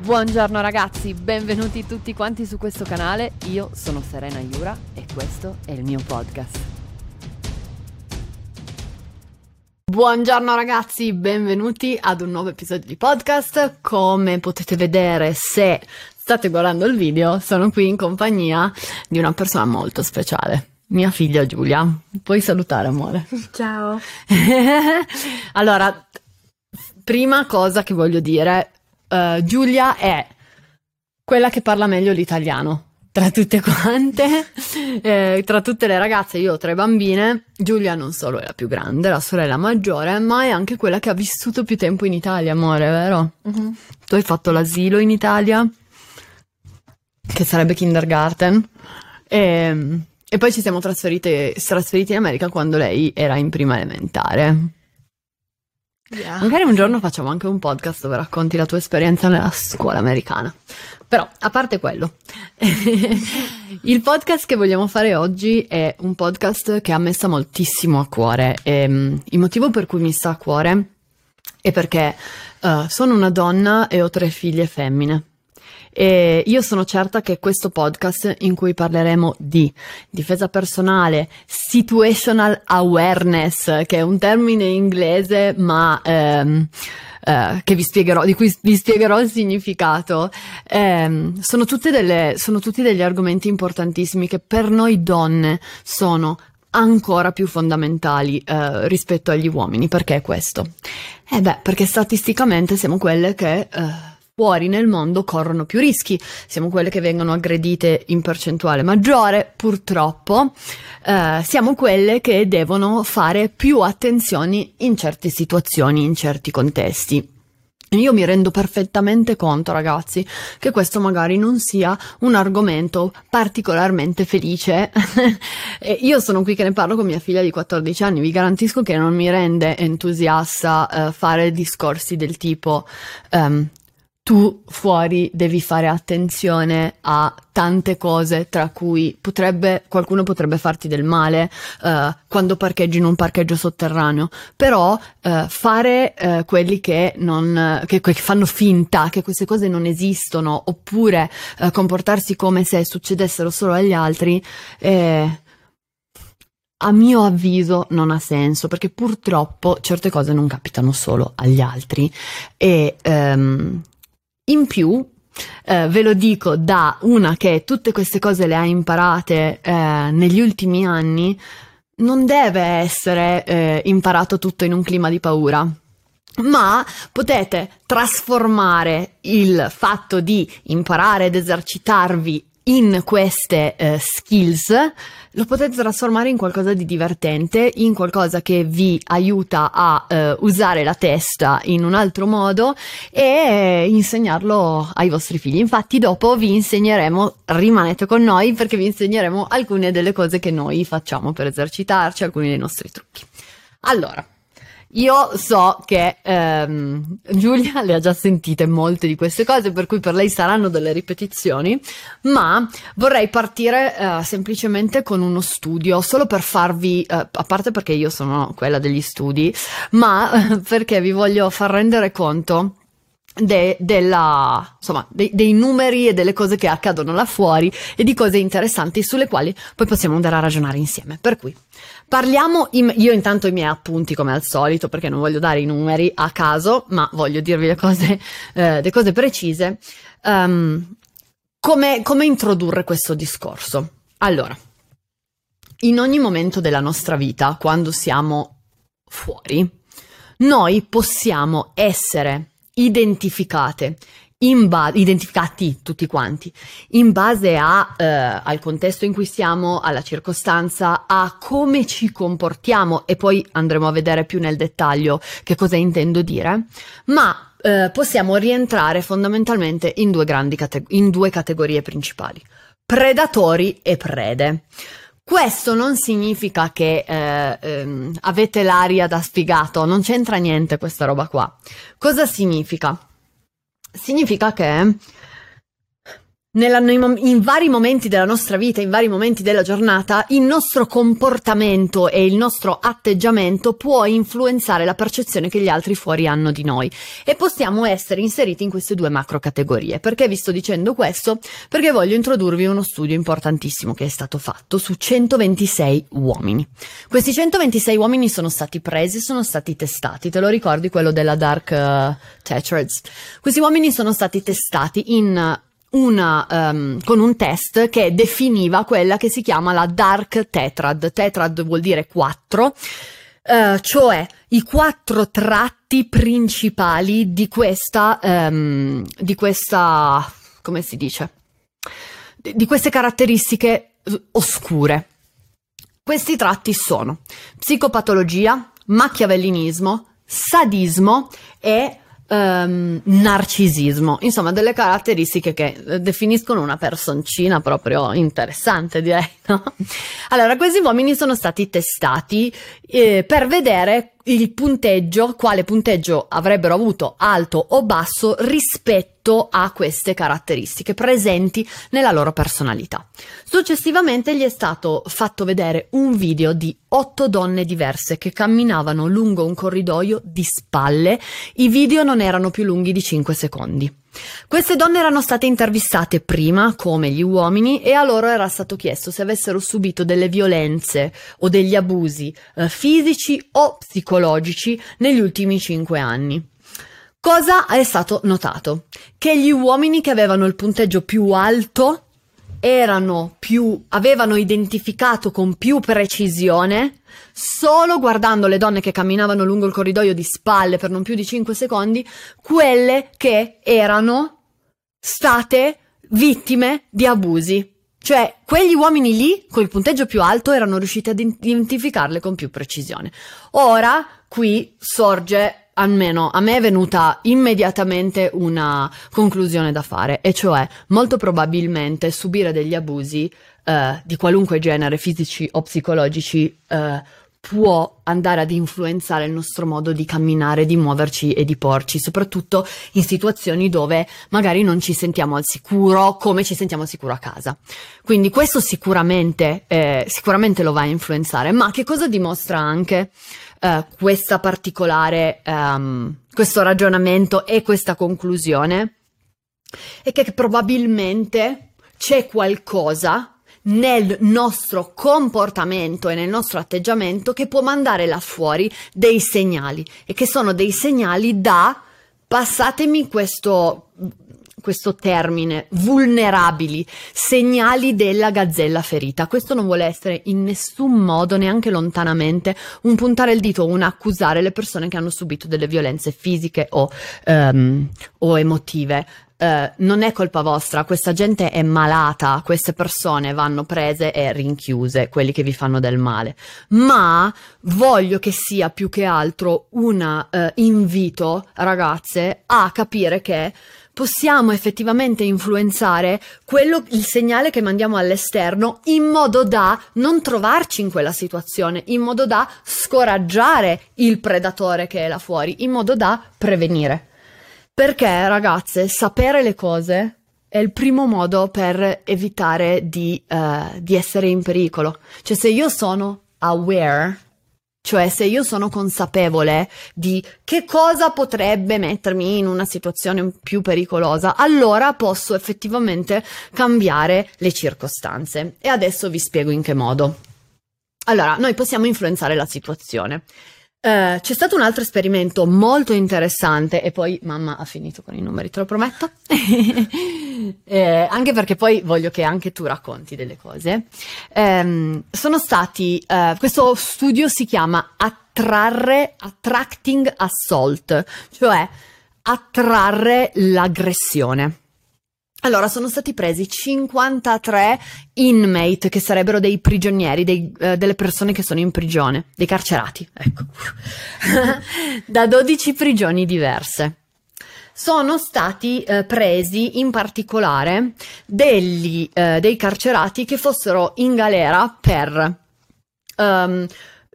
Buongiorno ragazzi, benvenuti tutti quanti su questo canale. Io sono Serena Iura e questo è il mio podcast. Buongiorno ragazzi, benvenuti ad un nuovo episodio di podcast. Come potete vedere se state guardando il video, sono qui in compagnia di una persona molto speciale. Mia figlia Giulia. Puoi salutare, amore? Ciao. allora, prima cosa che voglio dire, uh, Giulia è quella che parla meglio l'italiano tra tutte quante, eh, tra tutte le ragazze, io ho tre bambine, Giulia non solo è la più grande, la sorella maggiore, ma è anche quella che ha vissuto più tempo in Italia, amore, vero? Uh-huh. Tu hai fatto l'asilo in Italia, che sarebbe kindergarten, e, e poi ci siamo trasferiti in America quando lei era in prima elementare. Yeah. Magari un giorno facciamo anche un podcast dove racconti la tua esperienza nella scuola americana. Però, a parte quello, il podcast che vogliamo fare oggi è un podcast che ha messa moltissimo a cuore. E, um, il motivo per cui mi sta a cuore è perché uh, sono una donna e ho tre figlie femmine. E io sono certa che questo podcast in cui parleremo di difesa personale, situational awareness, che è un termine inglese, ma ehm, eh, che vi spiegherò, di cui vi spiegherò il significato, ehm, sono, delle, sono tutti degli argomenti importantissimi che per noi donne sono ancora più fondamentali eh, rispetto agli uomini. Perché questo? Eh beh, perché statisticamente siamo quelle che eh, fuori nel mondo corrono più rischi, siamo quelle che vengono aggredite in percentuale maggiore, purtroppo eh, siamo quelle che devono fare più attenzioni in certe situazioni, in certi contesti. Io mi rendo perfettamente conto, ragazzi, che questo magari non sia un argomento particolarmente felice. io sono qui che ne parlo con mia figlia di 14 anni, vi garantisco che non mi rende entusiasta uh, fare discorsi del tipo um, tu fuori devi fare attenzione a tante cose, tra cui potrebbe, qualcuno potrebbe farti del male uh, quando parcheggi in un parcheggio sotterraneo, però uh, fare uh, quelli che, non, che, che, fanno finta che queste cose non esistono, oppure comportarsi come se succedessero solo agli altri, eh, a mio avviso non ha senso perché purtroppo certe cose non capitano solo agli altri. E um, in più, eh, ve lo dico da una che tutte queste cose le ha imparate eh, negli ultimi anni, non deve essere eh, imparato tutto in un clima di paura. Ma potete trasformare il fatto di imparare ed esercitarvi in queste eh, skills lo potete trasformare in qualcosa di divertente, in qualcosa che vi aiuta a eh, usare la testa in un altro modo e insegnarlo ai vostri figli. Infatti dopo vi insegneremo, rimanete con noi perché vi insegneremo alcune delle cose che noi facciamo per esercitarci, alcuni dei nostri trucchi. Allora, io so che ehm, Giulia le ha già sentite molte di queste cose, per cui per lei saranno delle ripetizioni, ma vorrei partire eh, semplicemente con uno studio, solo per farvi, eh, a parte perché io sono quella degli studi, ma eh, perché vi voglio far rendere conto De, della, insomma, de, dei numeri e delle cose che accadono là fuori e di cose interessanti sulle quali poi possiamo andare a ragionare insieme. Per cui parliamo, in, io intanto i miei appunti come al solito perché non voglio dare i numeri a caso, ma voglio dirvi le cose, eh, le cose precise. Um, come, come introdurre questo discorso? Allora, in ogni momento della nostra vita, quando siamo fuori, noi possiamo essere identificate Ba- identificati tutti quanti in base a, eh, al contesto in cui siamo, alla circostanza, a come ci comportiamo e poi andremo a vedere più nel dettaglio che cosa intendo dire, ma eh, possiamo rientrare fondamentalmente in due, cate- in due categorie principali, predatori e prede. Questo non significa che eh, ehm, avete l'aria da sfigato, non c'entra niente questa roba qua. Cosa significa? Significa che in vari momenti della nostra vita, in vari momenti della giornata, il nostro comportamento e il nostro atteggiamento può influenzare la percezione che gli altri fuori hanno di noi e possiamo essere inseriti in queste due macro categorie. Perché vi sto dicendo questo? Perché voglio introdurvi uno studio importantissimo che è stato fatto su 126 uomini. Questi 126 uomini sono stati presi, sono stati testati, te lo ricordi quello della Dark uh, Tethards? Questi uomini sono stati testati in una, um, con un test che definiva quella che si chiama la Dark Tetrad. Tetrad vuol dire quattro, uh, cioè i quattro tratti principali di questa, um, di questa, come si dice? Di, queste caratteristiche oscure. Questi tratti sono psicopatologia, macchiavellinismo, sadismo e um, narcisismo, insomma delle caratteristiche che eh, definiscono una personcina proprio interessante direi. No? Allora, questi uomini sono stati testati eh, per vedere il punteggio, quale punteggio avrebbero avuto alto o basso rispetto a queste caratteristiche presenti nella loro personalità. Successivamente gli è stato fatto vedere un video di otto donne diverse che camminavano lungo un corridoio di spalle. I video non erano più lunghi di 5 secondi. Queste donne erano state intervistate prima come gli uomini e a loro era stato chiesto se avessero subito delle violenze o degli abusi eh, fisici o psicologici negli ultimi cinque anni. Cosa è stato notato? Che gli uomini che avevano il punteggio più alto erano più, avevano identificato con più precisione, solo guardando le donne che camminavano lungo il corridoio di spalle per non più di 5 secondi, quelle che erano state vittime di abusi. Cioè, quegli uomini lì, con il punteggio più alto, erano riusciti ad identificarle con più precisione. Ora, qui sorge almeno a me è venuta immediatamente una conclusione da fare, e cioè molto probabilmente subire degli abusi eh, di qualunque genere, fisici o psicologici, eh, può andare ad influenzare il nostro modo di camminare, di muoverci e di porci, soprattutto in situazioni dove magari non ci sentiamo al sicuro come ci sentiamo al sicuro a casa. Quindi questo sicuramente, eh, sicuramente lo va a influenzare, ma che cosa dimostra anche? Uh, questa particolare, um, questo ragionamento e questa conclusione è che probabilmente c'è qualcosa nel nostro comportamento e nel nostro atteggiamento che può mandare là fuori dei segnali e che sono dei segnali da passatemi questo questo termine, vulnerabili, segnali della gazzella ferita. Questo non vuole essere in nessun modo, neanche lontanamente, un puntare il dito o un accusare le persone che hanno subito delle violenze fisiche o, um, o emotive. Uh, non è colpa vostra, questa gente è malata, queste persone vanno prese e rinchiuse, quelli che vi fanno del male. Ma voglio che sia più che altro un uh, invito, ragazze, a capire che possiamo effettivamente influenzare quello, il segnale che mandiamo all'esterno in modo da non trovarci in quella situazione, in modo da scoraggiare il predatore che è là fuori, in modo da prevenire. Perché, ragazze, sapere le cose è il primo modo per evitare di, uh, di essere in pericolo. Cioè, se io sono aware cioè, se io sono consapevole di che cosa potrebbe mettermi in una situazione più pericolosa, allora posso effettivamente cambiare le circostanze. E adesso vi spiego in che modo. Allora, noi possiamo influenzare la situazione. Uh, c'è stato un altro esperimento molto interessante e poi mamma ha finito con i numeri, te lo prometto. eh, anche perché poi voglio che anche tu racconti delle cose. Um, sono stati, uh, questo studio si chiama attrarre, attracting assault, cioè attrarre l'aggressione. Allora, sono stati presi 53 inmate, che sarebbero dei prigionieri, dei, uh, delle persone che sono in prigione, dei carcerati, ecco, da 12 prigioni diverse. Sono stati uh, presi in particolare degli, uh, dei carcerati che fossero in galera per um,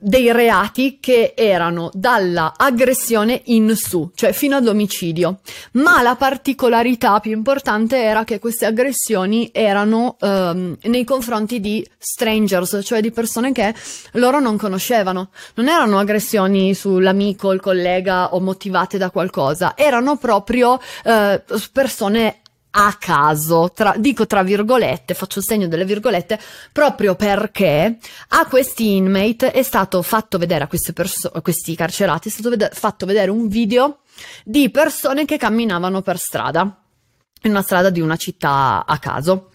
dei reati che erano dalla aggressione in su, cioè fino all'omicidio. Ma la particolarità più importante era che queste aggressioni erano ehm, nei confronti di strangers, cioè di persone che loro non conoscevano. Non erano aggressioni sull'amico, il collega o motivate da qualcosa, erano proprio eh, persone a caso, tra, dico tra virgolette, faccio il segno delle virgolette, proprio perché a questi inmate è stato fatto vedere, a perso- questi carcerati, è stato ved- fatto vedere un video di persone che camminavano per strada, in una strada di una città a caso.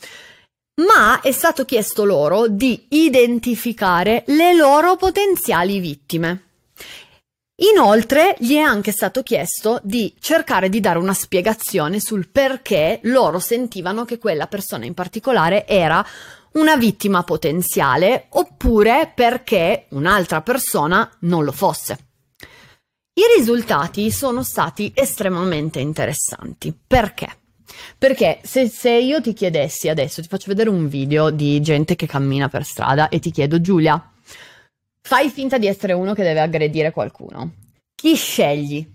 Ma è stato chiesto loro di identificare le loro potenziali vittime. Inoltre gli è anche stato chiesto di cercare di dare una spiegazione sul perché loro sentivano che quella persona in particolare era una vittima potenziale oppure perché un'altra persona non lo fosse. I risultati sono stati estremamente interessanti. Perché? Perché se, se, io ti chiedessi adesso, ti faccio vedere un video di gente che cammina per strada e ti chiedo Giulia, Fai finta di essere uno che deve aggredire qualcuno. Chi scegli?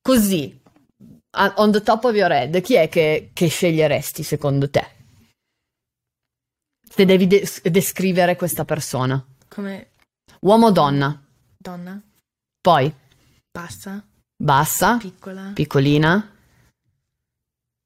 Così, on the top of your head, chi è che, che sceglieresti secondo te? Se devi de- descrivere questa persona. Come? Uomo o donna? Donna. Poi? Bassa. Bassa. Piccola. Piccolina.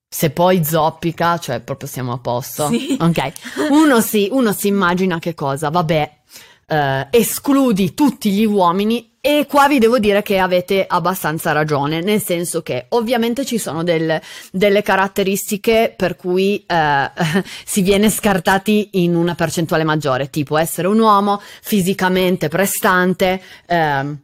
Se poi zoppica, cioè proprio siamo a posto. Sì. Ok. Uno si, uno si immagina che cosa? Vabbè, eh, escludi tutti gli uomini e qua vi devo dire che avete abbastanza ragione, nel senso che ovviamente ci sono del, delle caratteristiche per cui eh, si viene scartati in una percentuale maggiore, tipo essere un uomo fisicamente prestante. Eh,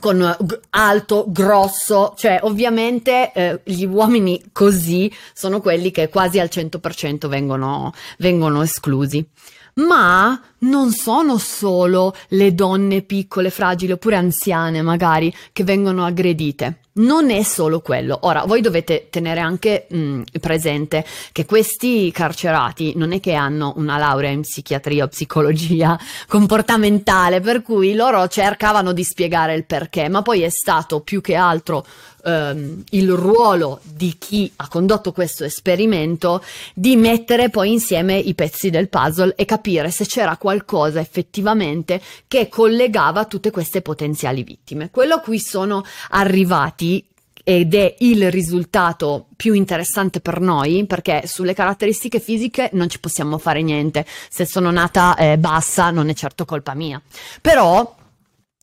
con alto, grosso, cioè ovviamente eh, gli uomini così sono quelli che quasi al 100% vengono, vengono esclusi ma non sono solo le donne piccole, fragili oppure anziane magari che vengono aggredite. Non è solo quello. Ora, voi dovete tenere anche mh, mm, presente che questi carcerati non è che hanno una laurea in psichiatria o psicologia comportamentale, per cui loro cercavano di spiegare il perché, ma poi è stato più che altro ehm, il ruolo di chi ha condotto questo esperimento di mettere poi insieme i pezzi del puzzle e capire se c'era qualcosa effettivamente che collegava tutte queste potenziali vittime. Quello a cui sono arrivati ed è il risultato più interessante per noi perché sulle caratteristiche fisiche non ci possiamo fare niente. Se sono nata eh, bassa non è certo colpa mia. Però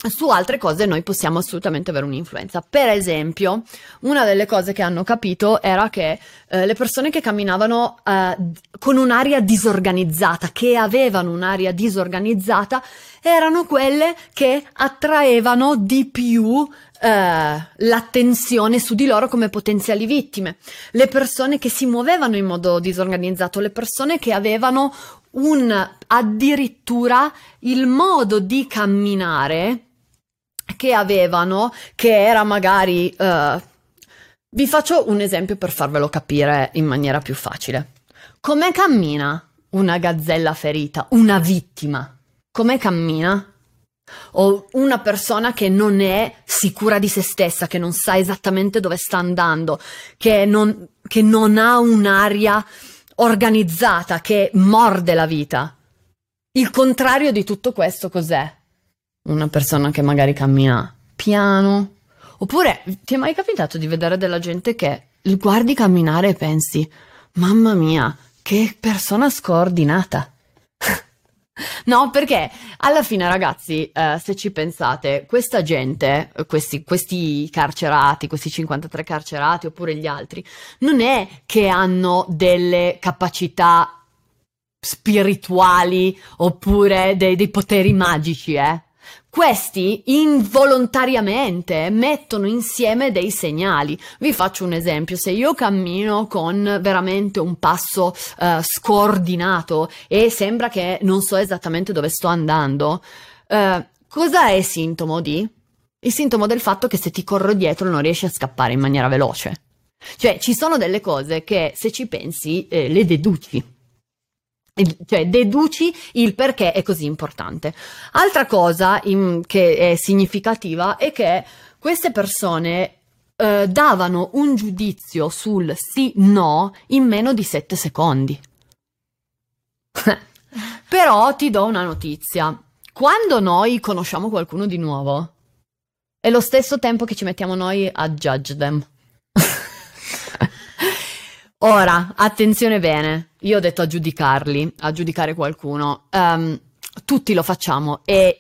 su altre cose noi possiamo assolutamente avere un'influenza. Per esempio, una delle cose che hanno capito era che eh, le persone che camminavano eh, con un'aria disorganizzata, che avevano un'aria disorganizzata, erano quelle che attraevano di più eh, l'attenzione su di loro come potenziali vittime. Le persone che si muovevano in modo disorganizzato, le persone che avevano un addirittura il modo di camminare che avevano, che era magari... Uh, vi faccio un esempio per farvelo capire in maniera più facile. Come cammina una gazzella ferita, una vittima? Come cammina? O una persona che non è sicura di se stessa, che non sa esattamente dove sta andando, che non, che non ha un'aria organizzata, che morde la vita. Il contrario di tutto questo cos'è? Una persona che magari cammina piano. Oppure ti è mai capitato di vedere della gente che guardi camminare e pensi, mamma mia, che persona scordinata. No, perché alla fine, ragazzi, eh, se ci pensate, questa gente, questi, questi, carcerati, questi 53 carcerati oppure gli altri, non è che hanno delle capacità spirituali oppure dei, dei poteri magici, eh? Questi involontariamente mettono insieme dei segnali. Vi faccio un esempio: se io cammino con veramente un passo uh, scordinato e sembra che non so esattamente dove sto andando, uh, cosa è sintomo di? Il sintomo del fatto che se ti corro dietro non riesci a scappare in maniera veloce. Cioè, ci sono delle cose che se ci pensi eh, le deduci. Cioè deduci il perché è così importante. Altra cosa in, che è significativa è che queste persone eh, davano un giudizio sul sì no in meno di 7 secondi. Però ti do una notizia. Quando noi conosciamo qualcuno di nuovo, è lo stesso tempo che ci mettiamo noi a judge them. Ora, attenzione bene, io ho detto a giudicarli, a giudicare qualcuno. Um, tutti lo facciamo, è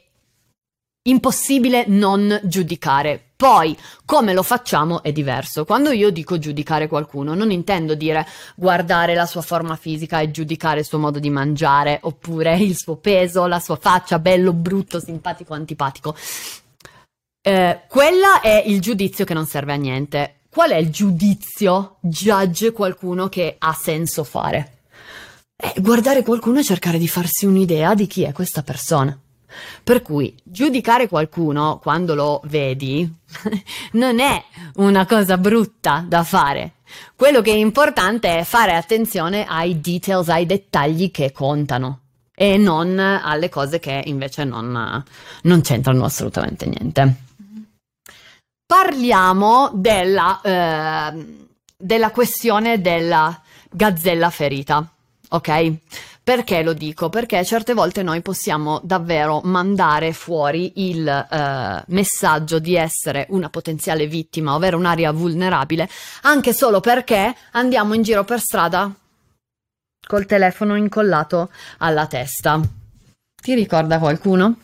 impossibile non giudicare. Poi, come lo facciamo è diverso. Quando io dico giudicare qualcuno, non intendo dire guardare la sua forma fisica e giudicare il suo modo di mangiare, oppure il suo peso, la sua faccia, bello, brutto, simpatico, antipatico. Eh, quella è il giudizio che non serve a niente. Qual è il giudizio? Judge qualcuno che ha senso fare. Eh, guardare qualcuno e cercare di farsi un'idea di chi è questa persona. Per cui giudicare qualcuno quando lo vedi non è una cosa brutta da fare. Quello che è importante è fare attenzione ai details, ai dettagli che contano e non alle cose che invece non, non c'entrano assolutamente niente. Parliamo della, eh, della questione della gazzella ferita, ok? Perché lo dico? Perché certe volte noi possiamo davvero mandare fuori il eh, messaggio di essere una potenziale vittima, ovvero un'area vulnerabile, anche solo perché andiamo in giro per strada col telefono incollato alla testa. Ti ricorda qualcuno?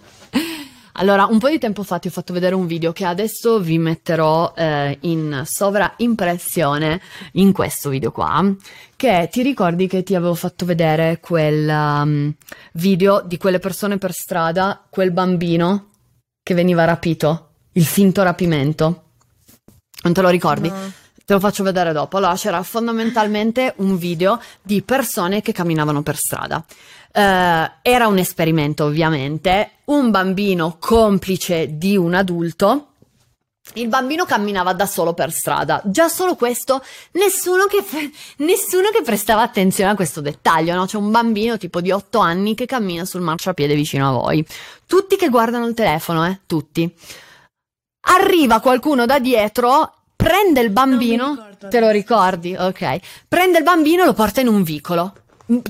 Allora, un po' di tempo fa ti ho fatto vedere un video che adesso vi metterò eh, in sovraimpressione in questo video qua, che ti ricordi che ti avevo fatto vedere quel um, video di quelle persone per strada, quel bambino che veniva rapito, il finto rapimento. Non te lo ricordi? No. Te lo faccio vedere dopo. Allora, c'era fondamentalmente un video di persone che camminavano per strada. Uh, era un esperimento ovviamente, un bambino complice di un adulto. Il bambino camminava da solo per strada, già solo questo, nessuno che, nessuno che prestava attenzione a questo dettaglio, no? C'è un bambino tipo di 8 anni che cammina sul marciapiede vicino a voi. Tutti che guardano il telefono, eh? Tutti. Arriva qualcuno da dietro, prende il bambino, te lo ricordi? Ok. Prende il bambino e lo porta in un vicolo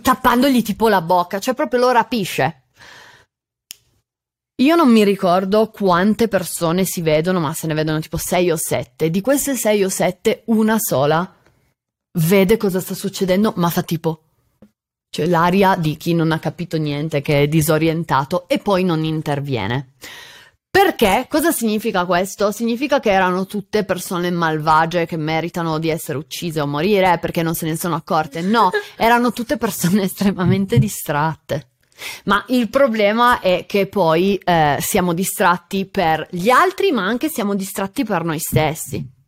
tappandogli tipo la bocca, cioè proprio lo rapisce. Io non mi ricordo quante persone si vedono, ma se ne vedono tipo 6 o 7. Di queste 6 o 7, una sola vede cosa sta succedendo, ma fa tipo. Cioè l'aria di chi non ha capito niente, che è disorientato e poi non interviene. Perché? Cosa significa questo? Significa che erano tutte persone malvagie che meritano di essere uccise o morire perché non se ne sono accorte. No, erano tutte persone estremamente distratte. Ma il problema è che poi eh, siamo distratti per gli altri, ma anche siamo distratti per noi stessi.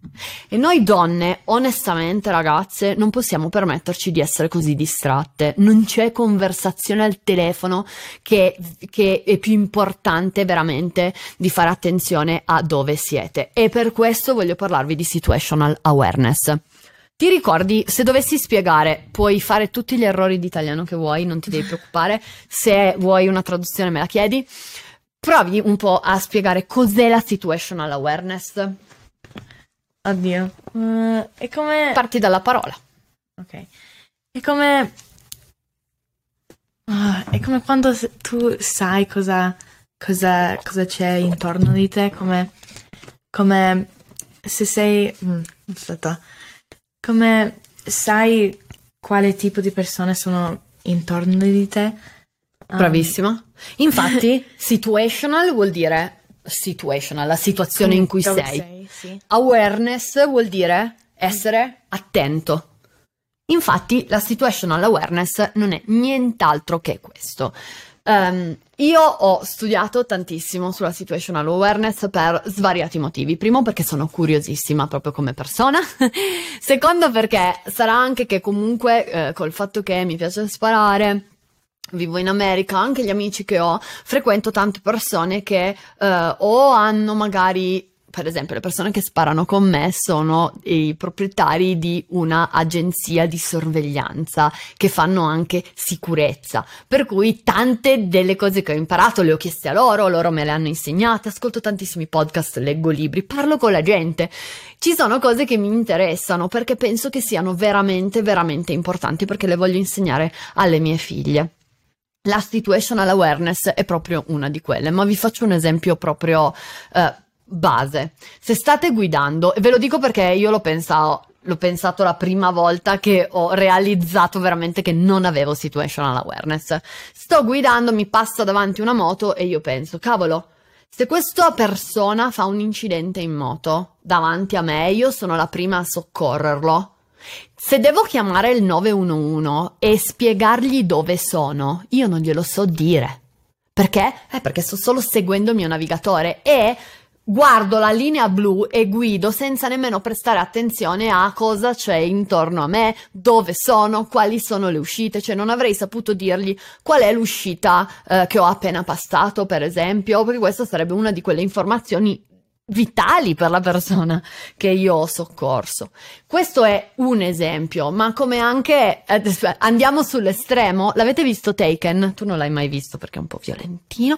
E noi donne, onestamente ragazze, non possiamo permetterci di essere così distratte. Non c'è conversazione al telefono che, che, è più importante veramente di fare attenzione a dove siete. E per questo voglio parlarvi di situational awareness. Ti ricordi, se dovessi spiegare, puoi fare tutti gli errori di italiano che vuoi, non ti devi preoccupare. Se vuoi una traduzione me la chiedi. Provi un po' a spiegare cos'è la situational awareness. Oddio. Uh, è come... Parti dalla parola. Ok. È come... Uh, è come quando tu sai cosa, cosa, cosa, c'è intorno di te, come, come se sei... Mm, aspetta. Come sai quale tipo di persone sono intorno di te. Um, Bravissima. Infatti, situational vuol dire situational, la situazione in cui sei. sei sì. Awareness vuol dire essere attento. Infatti, la situational awareness non è nient'altro che questo. Um, io ho studiato tantissimo sulla situational awareness per svariati motivi. Primo perché sono curiosissima proprio come persona. Secondo perché sarà anche che comunque eh, col fatto che mi piace sparare, vivo in America, anche gli amici che ho, frequento tante persone che uh, o hanno magari per esempio, le persone che sparano con me sono i proprietari di una agenzia di sorveglianza che fanno anche sicurezza. Per cui tante delle cose che ho imparato le ho chieste a loro, loro me le hanno insegnate, ascolto tantissimi podcast, leggo libri, parlo con la gente. Ci sono cose che mi interessano perché penso che siano veramente, veramente importanti perché le voglio insegnare alle mie figlie. La situational awareness è proprio una di quelle, ma vi faccio un esempio proprio eh, base. Se state guidando, e ve lo dico perché io l'ho pensato, l'ho pensato la prima volta che ho realizzato veramente che non avevo situational awareness. Sto guidando, mi passa davanti una moto e io penso, cavolo, se questa persona fa un incidente in moto davanti a me, io sono la prima a soccorrerlo. Se devo chiamare il 911 e spiegargli dove sono, io non glielo so dire. Perché? Eh, perché sto solo seguendo il mio navigatore e guardo la linea blu e guido senza nemmeno prestare attenzione a cosa c'è intorno a me, dove sono, quali sono le uscite, cioè non avrei saputo dirgli qual è l'uscita eh, che ho appena passato, per esempio, perché questa sarebbe una di quelle informazioni vitali per la persona che io ho soccorso. Questo è un esempio, ma come anche eh, andiamo sull'estremo, l'avete visto Taken? Tu non l'hai mai visto perché è un po' violentino.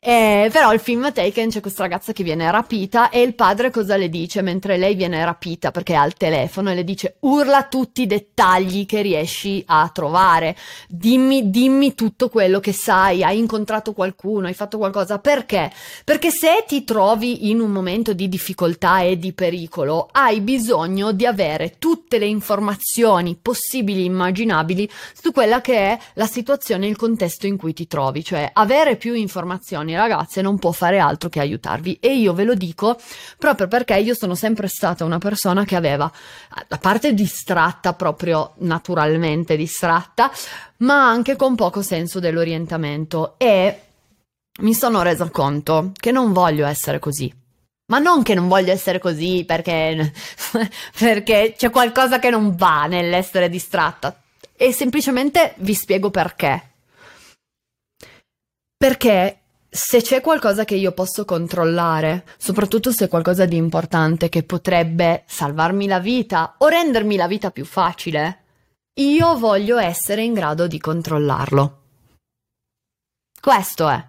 Eh, però il film Taken c'è questa ragazza che viene rapita e il padre cosa le dice mentre lei viene rapita? Perché ha il telefono e le dice urla tutti i dettagli che riesci a trovare, dimmi, dimmi tutto quello che sai, hai incontrato qualcuno, hai fatto qualcosa, perché? Perché se ti trovi in un momento di difficoltà e di pericolo hai bisogno di avere tutte le informazioni possibili e immaginabili su quella che è la situazione il contesto in cui ti trovi, cioè avere più informazioni ragazze non può fare altro che aiutarvi e io ve lo dico proprio perché io sono sempre stata una persona che aveva a parte distratta proprio naturalmente distratta ma anche con poco senso dell'orientamento e mi sono resa conto che non voglio essere così ma non che non voglio essere così perché, perché c'è qualcosa che non va nell'essere distratta. E semplicemente vi spiego perché. Perché se c'è qualcosa che io posso controllare, soprattutto se è qualcosa di importante che potrebbe salvarmi la vita o rendermi la vita più facile, io voglio essere in grado di controllarlo. Questo è.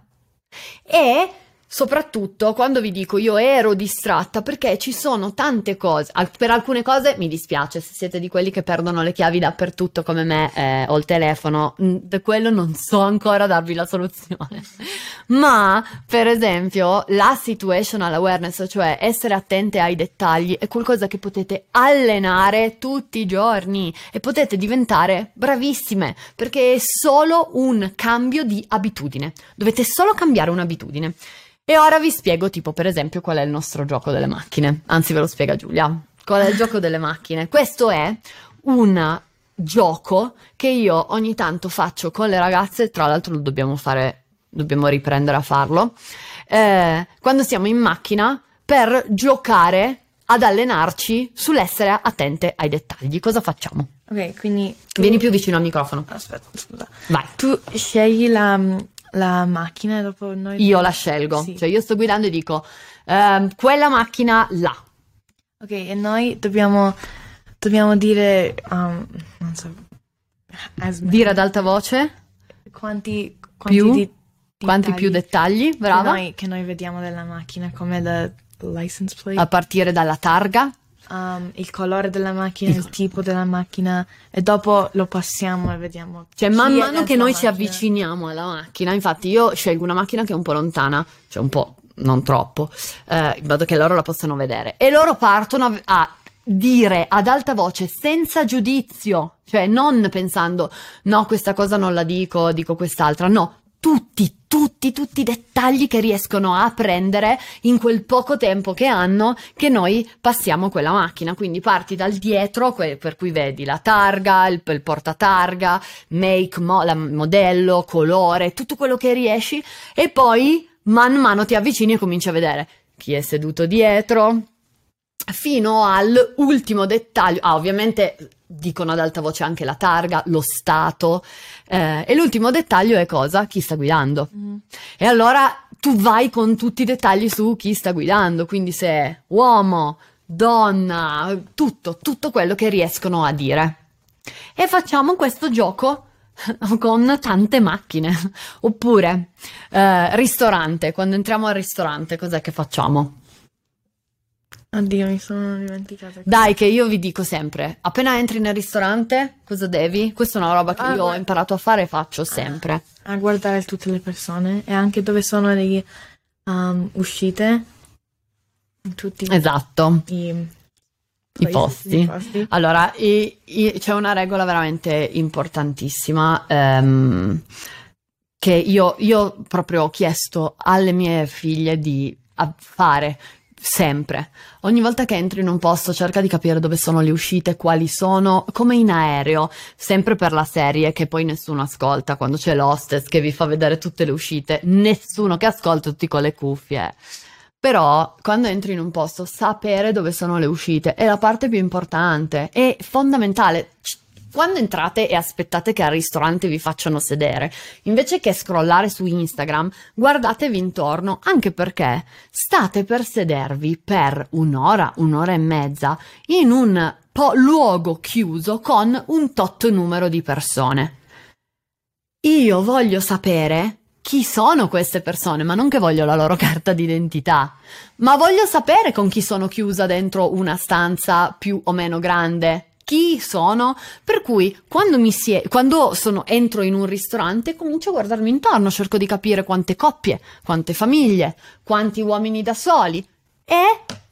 E Soprattutto quando vi dico io ero distratta perché ci sono tante cose, per alcune cose mi dispiace se siete di quelli che perdono le chiavi dappertutto come me eh, o il telefono, mm, da quello non so ancora darvi la soluzione. Ma per esempio la situational awareness, cioè essere attente ai dettagli, è qualcosa che potete allenare tutti i giorni e potete diventare bravissime perché è solo un cambio di abitudine. Dovete solo cambiare un'abitudine. E ora vi spiego, tipo, per esempio, qual è il nostro gioco delle macchine. Anzi, ve lo spiega Giulia. Qual è il gioco delle macchine? Questo è un gioco che io ogni tanto faccio con le ragazze, tra l'altro lo dobbiamo fare, dobbiamo riprendere a farlo, eh, quando siamo in macchina per giocare ad allenarci sull'essere attente ai dettagli. Cosa facciamo? Ok, quindi... Tu... Vieni più vicino al microfono. Aspetta, scusa. Vai. Tu scegli la, la macchina dopo noi... Io la scelgo, sì. cioè io sto guidando e dico ehm, quella macchina là. Ok, e noi dobbiamo, dobbiamo dire, um, non so, dire ad alta voce quanti, quanti, più, di, quanti più dettagli, brava. Che noi, che noi vediamo della macchina, come la license plate. A partire dalla targa um, il colore della macchina, il tipo della macchina e dopo lo passiamo e vediamo. Cioè, man mano che noi macchina. ci avviciniamo alla macchina, infatti io scelgo una macchina che è un po' lontana, cioè un po', non troppo, eh, in modo che loro la possano vedere. E loro partono a, a dire ad alta voce, senza giudizio, cioè non pensando no, questa cosa non la dico, dico quest'altra, no, tutti, tutti, tutti i dettagli che riescono a prendere in quel poco tempo che hanno che noi passiamo quella macchina. Quindi parti dal dietro, per cui vedi la targa, il, il portatarga, make, mo, la, modello, colore, tutto quello che riesci e poi man mano ti avvicini e cominci a vedere chi è seduto dietro, fino all'ultimo dettaglio. Ah, ovviamente dicono ad alta voce anche la targa, lo stato. Eh, e l'ultimo dettaglio è cosa? Chi sta guidando. Mm. E allora tu vai con tutti i dettagli su chi sta guidando, quindi se è uomo, donna, tutto, tutto quello che riescono a dire. E facciamo questo gioco con tante macchine. Oppure eh, ristorante, quando entriamo al ristorante, cos'è che facciamo? Oddio, mi sono dimenticata. Dai, che io vi dico sempre, appena entri nel ristorante, cosa devi? Questa è una roba che Ah, io ho imparato a fare e faccio sempre. A guardare tutte le persone e anche dove sono le um, uscite. In tutti Esatto, i, i posti. i posti. Allora, i- i- c'è una regola veramente importantissima ehm, che io, io proprio ho chiesto alle mie figlie di fare sempre. Ogni volta che entri in un posto cerca di capire dove sono le uscite, quali sono, come in aereo, sempre per la serie che poi nessuno ascolta quando c'è l'hostess che vi fa vedere tutte le uscite, nessuno che ascolta tutti con le cuffie. Però quando entri in un posto sapere dove sono le uscite è la parte più importante, è fondamentale. C- Quando entrate e aspettate che al ristorante vi facciano sedere, invece che scrollare su Instagram, guardatevi intorno, anche perché state per sedervi per un'ora, un'ora e mezza in un po' luogo chiuso con un tot numero di persone. Io voglio sapere chi sono queste persone, ma non che voglio la loro carta d'identità, ma voglio sapere con chi sono chiusa dentro una stanza più o meno grande. Chi sono? Per cui quando mi sie- quando sono, entro in un ristorante comincio a guardarmi intorno, cerco di capire quante coppie, quante famiglie, quanti uomini da soli e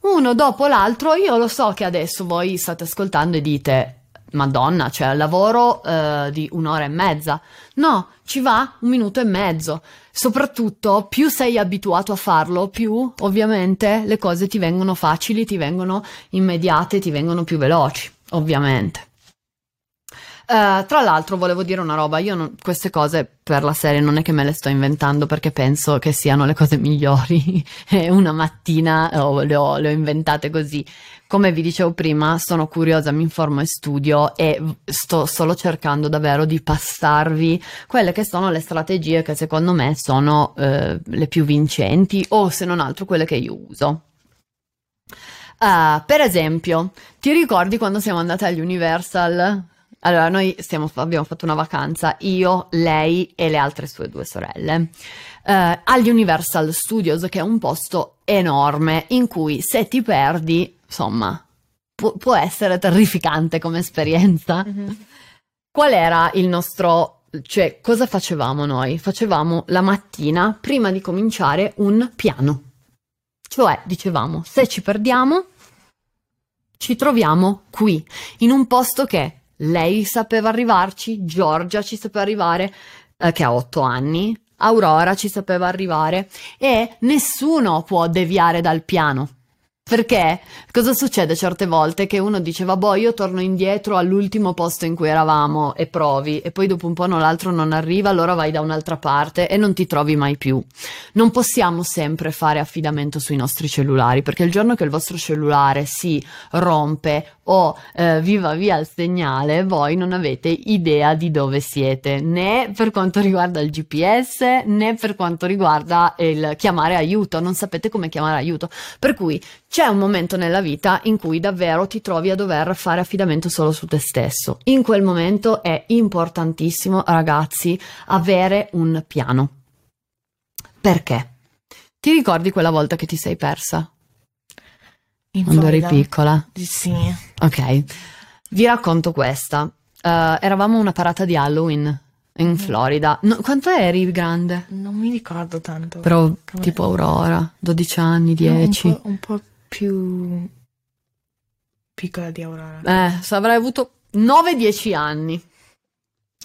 uno dopo l'altro io lo so che adesso voi state ascoltando e dite Madonna, cioè lavoro eh, di un'ora e mezza. No, ci va un minuto e mezzo. Soprattutto, più sei abituato a farlo, più ovviamente le cose ti vengono facili, ti vengono immediate, ti vengono più veloci, ovviamente. Eh, tra l'altro volevo dire una roba, io non- queste cose per la serie non è che me le sto inventando perché penso che siano le cose migliori una mattina ho- le, ho, le ho inventate così. Come vi dicevo prima, sono curiosa, mi informo e studio e sto solo cercando davvero di passarvi quelle che sono le strategie che secondo me sono eh, le più vincenti o se non altro quelle che io uso. Ah, per esempio, ti ricordi quando siamo andate agli Universal? Allora, noi stiamo- abbiamo fatto una vacanza, io, lei e le altre sue due sorelle, eh, agli Universal Studios, che è un posto enorme in cui se ti perdi, insomma, pu- può essere terrificante come esperienza. Mhm. Qual era il nostro, cioè, cosa facevamo noi? Facevamo la mattina, prima di cominciare, un piano. Cioè, dicevamo, se ci perdiamo, ci troviamo qui, in un posto che lei sapeva arrivarci, Giorgia ci sapeva arrivare, eh, che ha otto anni, Aurora ci sapeva arrivare e nessuno può deviare dal piano. Perché cosa succede certe volte? Che uno dice, vabbè, io torno indietro all'ultimo posto in cui eravamo e provi, e poi dopo un po' no, l'altro non arriva, allora vai da un'altra parte e non ti trovi mai più. Non possiamo sempre fare affidamento sui nostri cellulari, perché il giorno che il vostro cellulare si rompe o eh, vi va via il segnale, voi non avete idea di dove siete, né per quanto riguarda il GPS, né per quanto riguarda il chiamare aiuto, non sapete come chiamare aiuto. Per cui c'è un momento nella vita in cui davvero ti trovi a dover fare affidamento solo su te stesso. In quel momento è importantissimo, ragazzi, avere un piano. Perché? Ti ricordi quella volta che ti sei persa? In Quando eri piccola? Sì. Ok, vi racconto questa. Eh, eravamo a una parata di Halloween in Florida. No, quanto eri grande? Non mi ricordo tanto. Però Come- tipo Aurora, 12 anni, No, un 10. po', un po' più piccola di Aurora. Eh, avrei avuto 9-10 anni.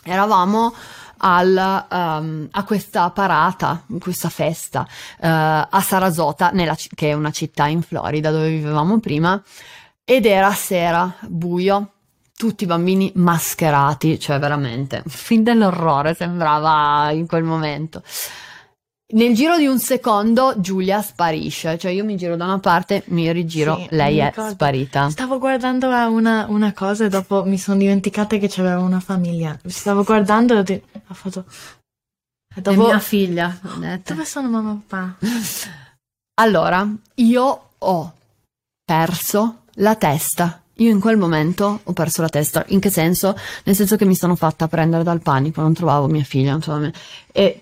Eravamo al, ehm, a questa parata, questa festa eh, a Sarasota, nella che è una città in Florida dove vivevamo prima, ed era sera, buio, tutti i bambini mascherati, cioè veramente, film dell'orrore sembrava in quel momento. Nel giro di un secondo Giulia sparisce, cioè io mi giro da una parte, mi rigiro, Sì, lei mi è sparita. Stavo guardando una, una cosa e dopo mi sono dimenticata che c'aveva una famiglia. Stavo guardando e ho, de- ho fatto... È Dopo- mia figlia. detto. Dove sono mamma e papà? Allora, io ho perso la testa. Io in quel momento ho perso la testa. In che senso? Nel senso che mi sono fatta prendere dal panico, non trovavo mia figlia, non trovavo mia- E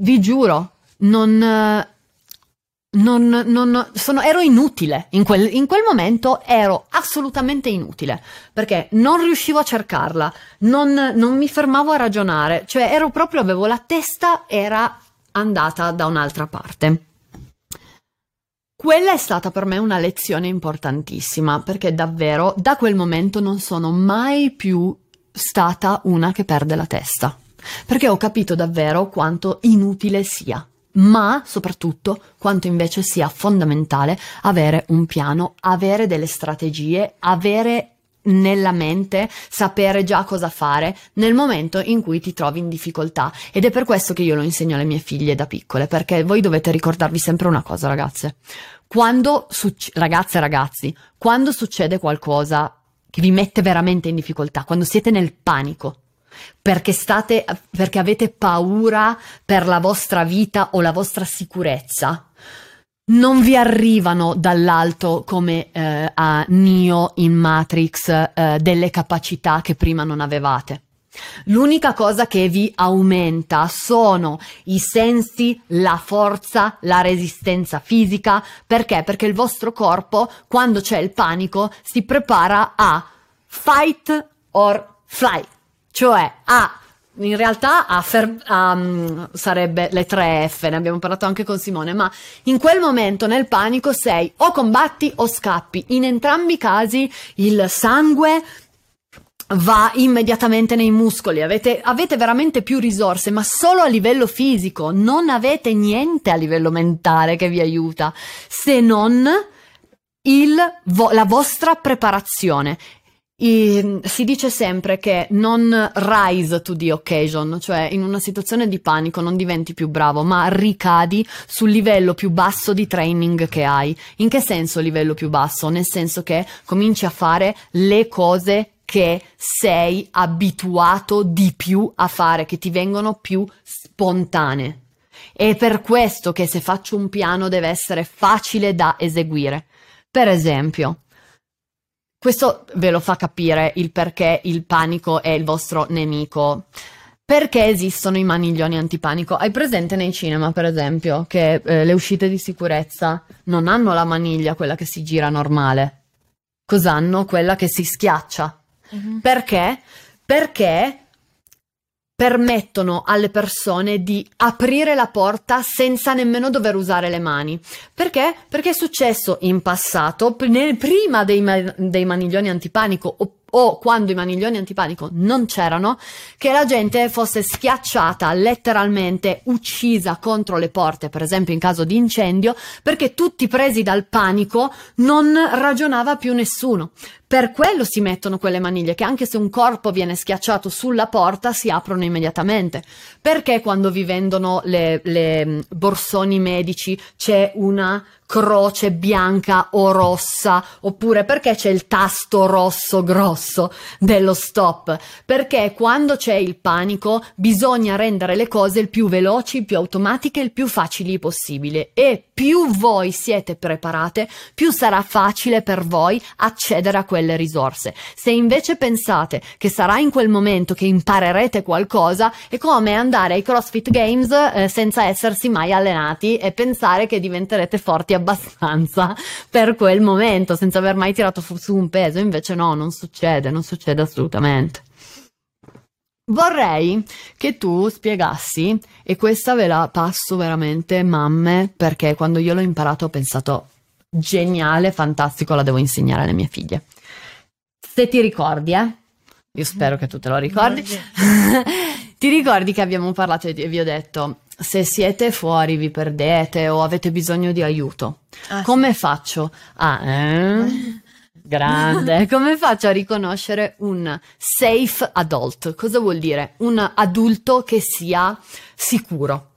vi giuro, non... non, non- sono- ero inutile. In quel, in quel momento ero assolutamente inutile perché non riuscivo a cercarla non, non mi fermavo a ragionare. Cioè ero proprio avevo la testa era andata da un'altra parte. Quella è stata per me una lezione importantissima perché davvero da quel momento non sono mai più stata una che perde la testa perché ho capito davvero quanto inutile sia ma soprattutto quanto invece sia fondamentale avere un piano, avere delle strategie, avere nella mente sapere già cosa fare nel momento in cui ti trovi in difficoltà. Ed è per questo che io lo insegno alle mie figlie da piccole perché voi dovete ricordarvi sempre una cosa ragazze. Quando succe- ragazze e ragazzi quando succede qualcosa che vi mette veramente in difficoltà quando siete nel panico perché state perché avete paura per la vostra vita o la vostra sicurezza non vi arrivano dall'alto come eh, a Neo in Matrix eh, delle capacità che prima non avevate. L'unica cosa che vi aumenta sono i sensi, la forza, la resistenza fisica. Perché? Perché il vostro corpo, quando c'è il panico, si prepara a fight or fly, cioè a in realtà fer- mm, sarebbe le tre F, ne abbiamo parlato anche con Simone, ma in quel momento nel panico sei o combatti o scappi. In entrambi i casi il sangue va immediatamente nei muscoli, avete, avete veramente più risorse, ma solo a livello fisico, non avete niente a livello mentale che vi aiuta, se non il vo- la vostra preparazione. I- si dice sempre che non rise to the occasion, cioè in una situazione di panico non diventi più bravo, ma ricadi sul livello più basso di training che hai. In che senso livello più basso? Nel senso che cominci a fare le cose che sei abituato di più a fare, che ti vengono più spontanee. È per questo che se faccio un piano deve essere facile da eseguire. Per esempio, questo ve lo fa capire il perché il panico è il vostro nemico. Perché esistono i maniglioni antipanico? Hai presente nei cinema, per esempio, che eh, le uscite di sicurezza non hanno la maniglia, quella che si gira normale. Cos'hanno? Quella che si schiaccia. Perché? Perché permettono alle persone di aprire la porta senza nemmeno dover usare le mani. Perché? Perché è successo in passato, nel- prima dei, dei maniglioni antipanico o, o quando i maniglioni antipanico non c'erano, che la gente fosse schiacciata, letteralmente uccisa contro le porte, per esempio in caso di incendio, perché tutti presi dal panico non ragionava più nessuno. Per quello si mettono quelle maniglie che anche se un corpo viene schiacciato sulla porta si aprono immediatamente. Perché quando vi vendono le, le, mh, borsoni medici c'è una croce bianca o rossa oppure perché c'è il tasto rosso grosso dello stop? Perché quando c'è il panico bisogna rendere le cose il più veloci, il più automatiche, il più facili possibile e più voi siete preparate, più sarà facile per voi accedere a quelle risorse. Se invece pensate che sarà in quel momento che imparerete qualcosa, è come andare ai CrossFit Games eh, senza essersi mai allenati e pensare che diventerete forti abbastanza per quel momento, senza aver mai tirato fu- su un peso. Invece no, non succede, non succede assolutamente. Vorrei che tu spiegassi, e questa ve la passo veramente, mamme, perché quando io l'ho imparato ho pensato geniale, fantastico, la devo insegnare alle mie figlie. Se ti ricordi, eh? Io spero che tu te lo ricordi. ti ricordi che abbiamo parlato e vi ho detto, se siete fuori vi perdete o avete bisogno di aiuto, Ah, sì. come faccio a... eh? Grande. Come faccio a riconoscere un safe adult? Cosa vuol dire? Un adulto che sia sicuro.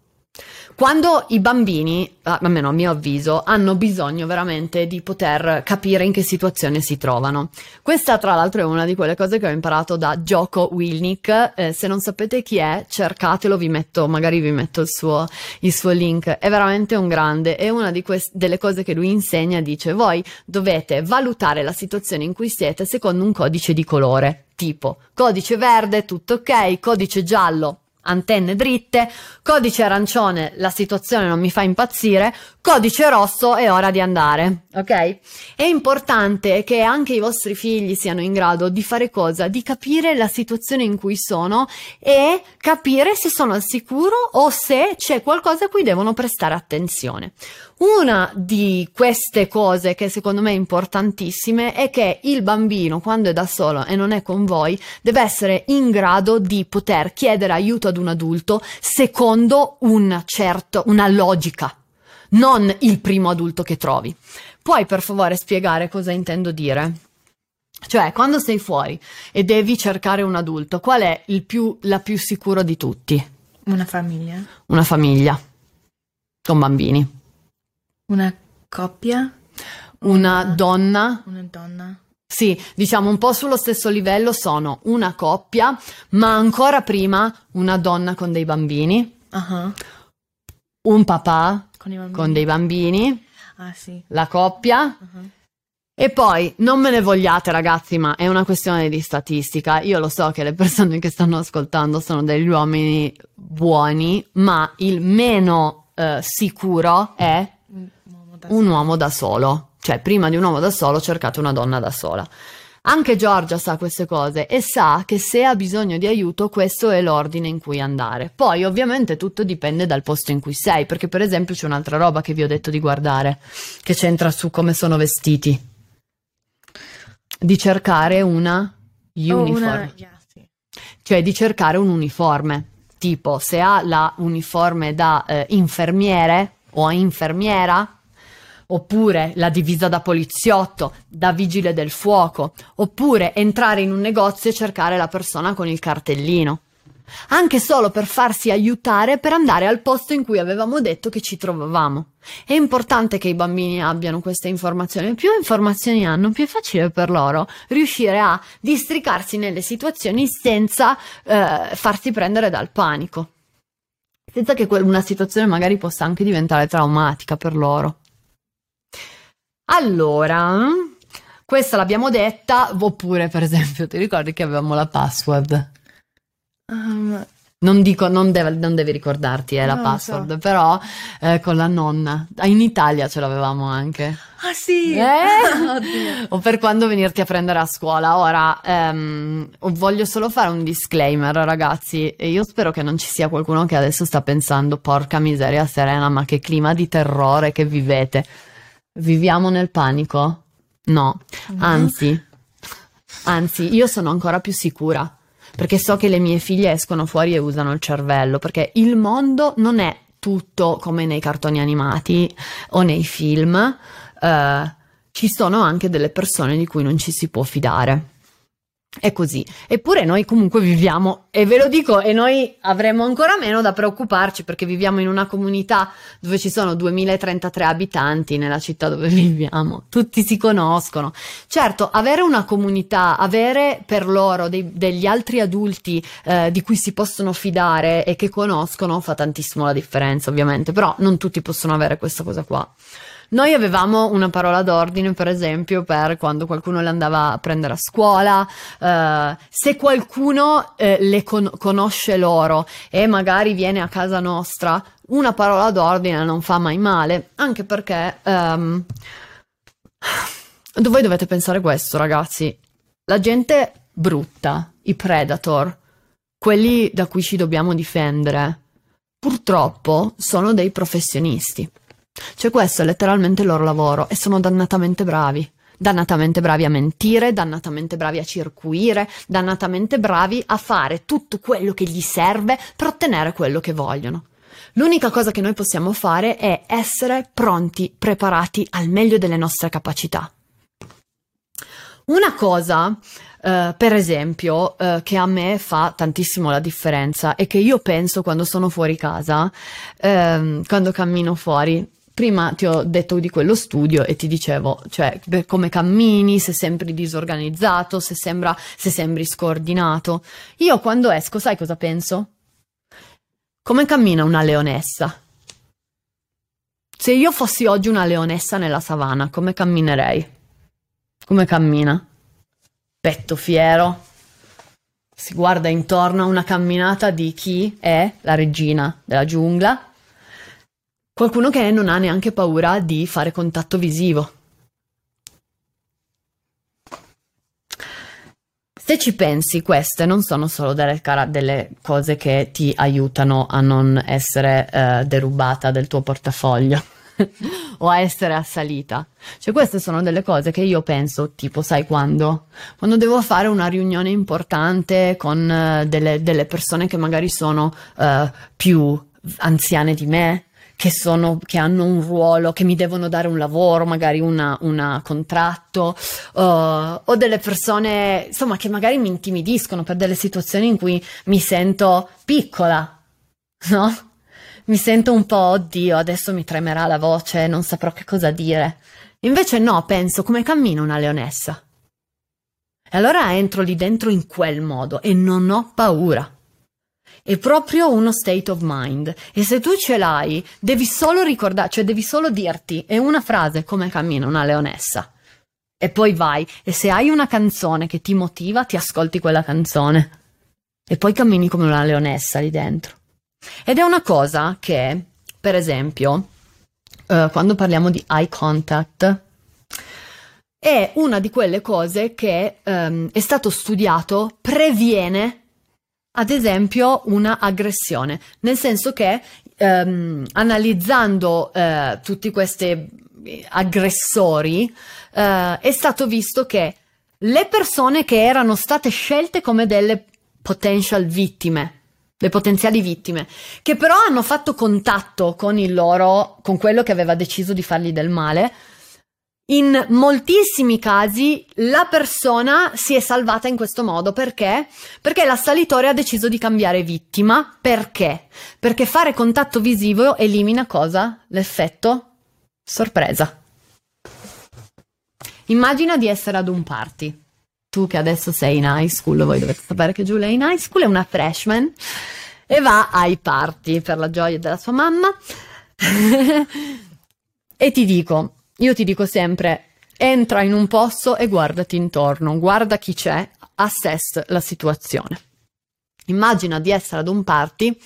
Quando i bambini, ah, almeno a mio avviso, hanno bisogno veramente di poter capire in che situazione si trovano. Questa, tra l'altro, è una di quelle cose che ho imparato da Joko Wilnik. Eh, se non sapete chi è, cercatelo, vi metto, magari vi metto il suo, il suo link. È veramente un grande. È una di quest- delle cose che lui insegna. Dice: Voi dovete valutare la situazione in cui siete secondo un codice di colore. Tipo codice verde, tutto ok, codice giallo, antenne dritte, codice arancione, la situazione non mi fa impazzire, codice rosso è ora di andare, ok? È importante che anche i vostri figli siano in grado di fare cosa? Di capire la situazione in cui sono e capire se sono al sicuro o se c'è qualcosa a cui devono prestare attenzione. Una di queste cose che secondo me è importantissime è che il bambino, quando è da solo e non è con voi, deve essere in grado di poter chiedere aiuto ad un adulto secondo un certo, una logica, non il primo adulto che trovi. Puoi per favore spiegare cosa intendo dire? Cioè, quando sei fuori e devi cercare un adulto, qual è il più, la più sicuro di tutti? Una famiglia. Una famiglia con bambini. Una coppia. Una donna. Una donna. Sì, diciamo un po' sullo stesso livello sono una coppia, ma ancora prima una donna con dei bambini, Ah, un papà Con bambini. con dei bambini, Ah, sì. la coppia. Ah. E poi non me ne vogliate ragazzi, ma è una questione di statistica. Io lo so che le persone che stanno ascoltando sono degli uomini buoni, ma il meno eh, sicuro è un uomo da solo. Cioè, prima di un uomo da solo cercate una donna da sola. Anche Giorgia sa queste cose e sa che se ha bisogno di aiuto questo è l'ordine in cui andare. Poi ovviamente tutto dipende dal posto in cui sei, perché per esempio c'è un'altra roba che vi ho detto di guardare, che c'entra su come sono vestiti. Di cercare una Oh, uniform, una... yeah, sì. cioè di cercare un uniforme. Tipo, se ha la uniforme da eh, infermiere o infermiera, oppure la divisa da poliziotto, da vigile del fuoco, oppure entrare in un negozio e cercare la persona con il cartellino. Anche solo per farsi aiutare per andare al posto in cui avevamo detto che ci trovavamo. È importante che i bambini abbiano queste informazioni. Più informazioni hanno, più è facile per loro riuscire a districarsi nelle situazioni senza eh, farsi prendere dal panico. Senza che una situazione magari possa anche diventare traumatica per loro. Allora, questa l'abbiamo detta, oppure per esempio, ti ricordi che avevamo la password? Um, Non dico, non, deve- non devi ricordarti, è la password, so. però eh, con la nonna. Ah, In Italia ce l'avevamo anche. Ah, sì! Eh? O per quando venirti a prendere a scuola. Ora, ehm, voglio solo fare un disclaimer, ragazzi. E io spero che non ci sia qualcuno che adesso sta pensando, porca miseria serena, ma che clima di terrore che vivete. Viviamo nel panico? No, anzi, anzi, io sono ancora più sicura. Perché so che le mie figlie escono fuori e usano il cervello, perché il mondo non è tutto come nei cartoni animati o nei film, eh, ci sono anche delle persone di cui non ci si può fidare. È così. Eppure noi comunque viviamo, e ve lo dico, e noi avremo ancora meno da preoccuparci perché viviamo in una comunità dove ci sono 2033 abitanti nella città dove viviamo. Tutti si conoscono. Certo, avere una comunità, avere per loro dei- degli altri adulti eh, di cui si possono fidare e che conoscono fa tantissimo la differenza, ovviamente, però non tutti possono avere questa cosa qua. Noi avevamo una parola d'ordine, per esempio, per quando qualcuno le andava a prendere a scuola, eh, se qualcuno eh, le con- conosce loro e magari viene a casa nostra, una parola d'ordine non fa mai male, anche perché ehm, voi dovete pensare questo, ragazzi. La gente brutta, i predator, quelli da cui ci dobbiamo difendere, purtroppo sono dei professionisti. Cioè questo è letteralmente il loro lavoro e sono dannatamente bravi. Dannatamente bravi a mentire, dannatamente bravi a circuire, dannatamente bravi a fare tutto quello che gli serve per ottenere quello che vogliono. L'unica cosa che noi possiamo fare è essere pronti, preparati al meglio delle nostre capacità. Una cosa, uh, per esempio, uh, che a me fa tantissimo la differenza e che io penso quando sono fuori casa, um, quando cammino fuori, prima ti ho detto di quello studio e ti dicevo, cioè, come cammini, se sembri disorganizzato, se, sembra, se sembri scordinato. Io quando esco, sai cosa penso? Come cammina una leonessa? Se io fossi oggi una leonessa nella savana, come camminerei? Come cammina? Petto fiero. Si guarda intorno a una camminata di chi è la regina della giungla. Qualcuno che non ha neanche paura di fare contatto visivo. Se ci pensi, queste non sono solo delle, delle cose che ti aiutano a non essere eh, derubata del tuo portafoglio o a essere assalita. Cioè, queste sono delle cose che io penso, tipo, sai quando? Quando devo fare una riunione importante con uh, delle, delle, persone che magari sono uh, più anziane di me, che, sono, che hanno un ruolo, che mi devono dare un lavoro, magari un contratto, uh, o delle persone, insomma, che magari mi intimidiscono per delle situazioni in cui mi sento piccola, no? Mi sento un po', oddio, adesso mi tremerà la voce, non saprò che cosa dire. Invece no, penso come cammina una leonessa. E allora entro lì dentro in quel modo e non ho paura. È proprio uno state of mind. E se tu ce l'hai, devi solo ricordare, cioè devi solo dirti, è una frase come cammina una leonessa. E poi vai. E se hai una canzone che ti motiva, ti ascolti quella canzone. E poi cammini come una leonessa lì dentro. Ed è una cosa che, per esempio, uh, quando parliamo di eye contact, è una di quelle cose che um, è stato studiato, previene ad esempio una aggressione, nel senso che ehm, analizzando eh, tutti questi aggressori eh, è stato visto che le persone che erano state scelte come delle potential vittime le potenziali vittime, che però hanno fatto contatto con il loro, con quello che aveva deciso di fargli del male, in moltissimi casi la persona si è salvata in questo modo perché? Perché l'assalitore ha deciso di cambiare vittima. Perché? Perché fare contatto visivo elimina cosa? L'effetto sorpresa. Immagina di essere ad un party. Tu che adesso sei in high school, voi dovete sapere che Giulia è in high school, è una freshman e va ai party per la gioia della sua mamma. e ti dico, io ti dico sempre, entra in un posto e guardati intorno, guarda chi c'è, assess la situazione. Immagina di essere ad un party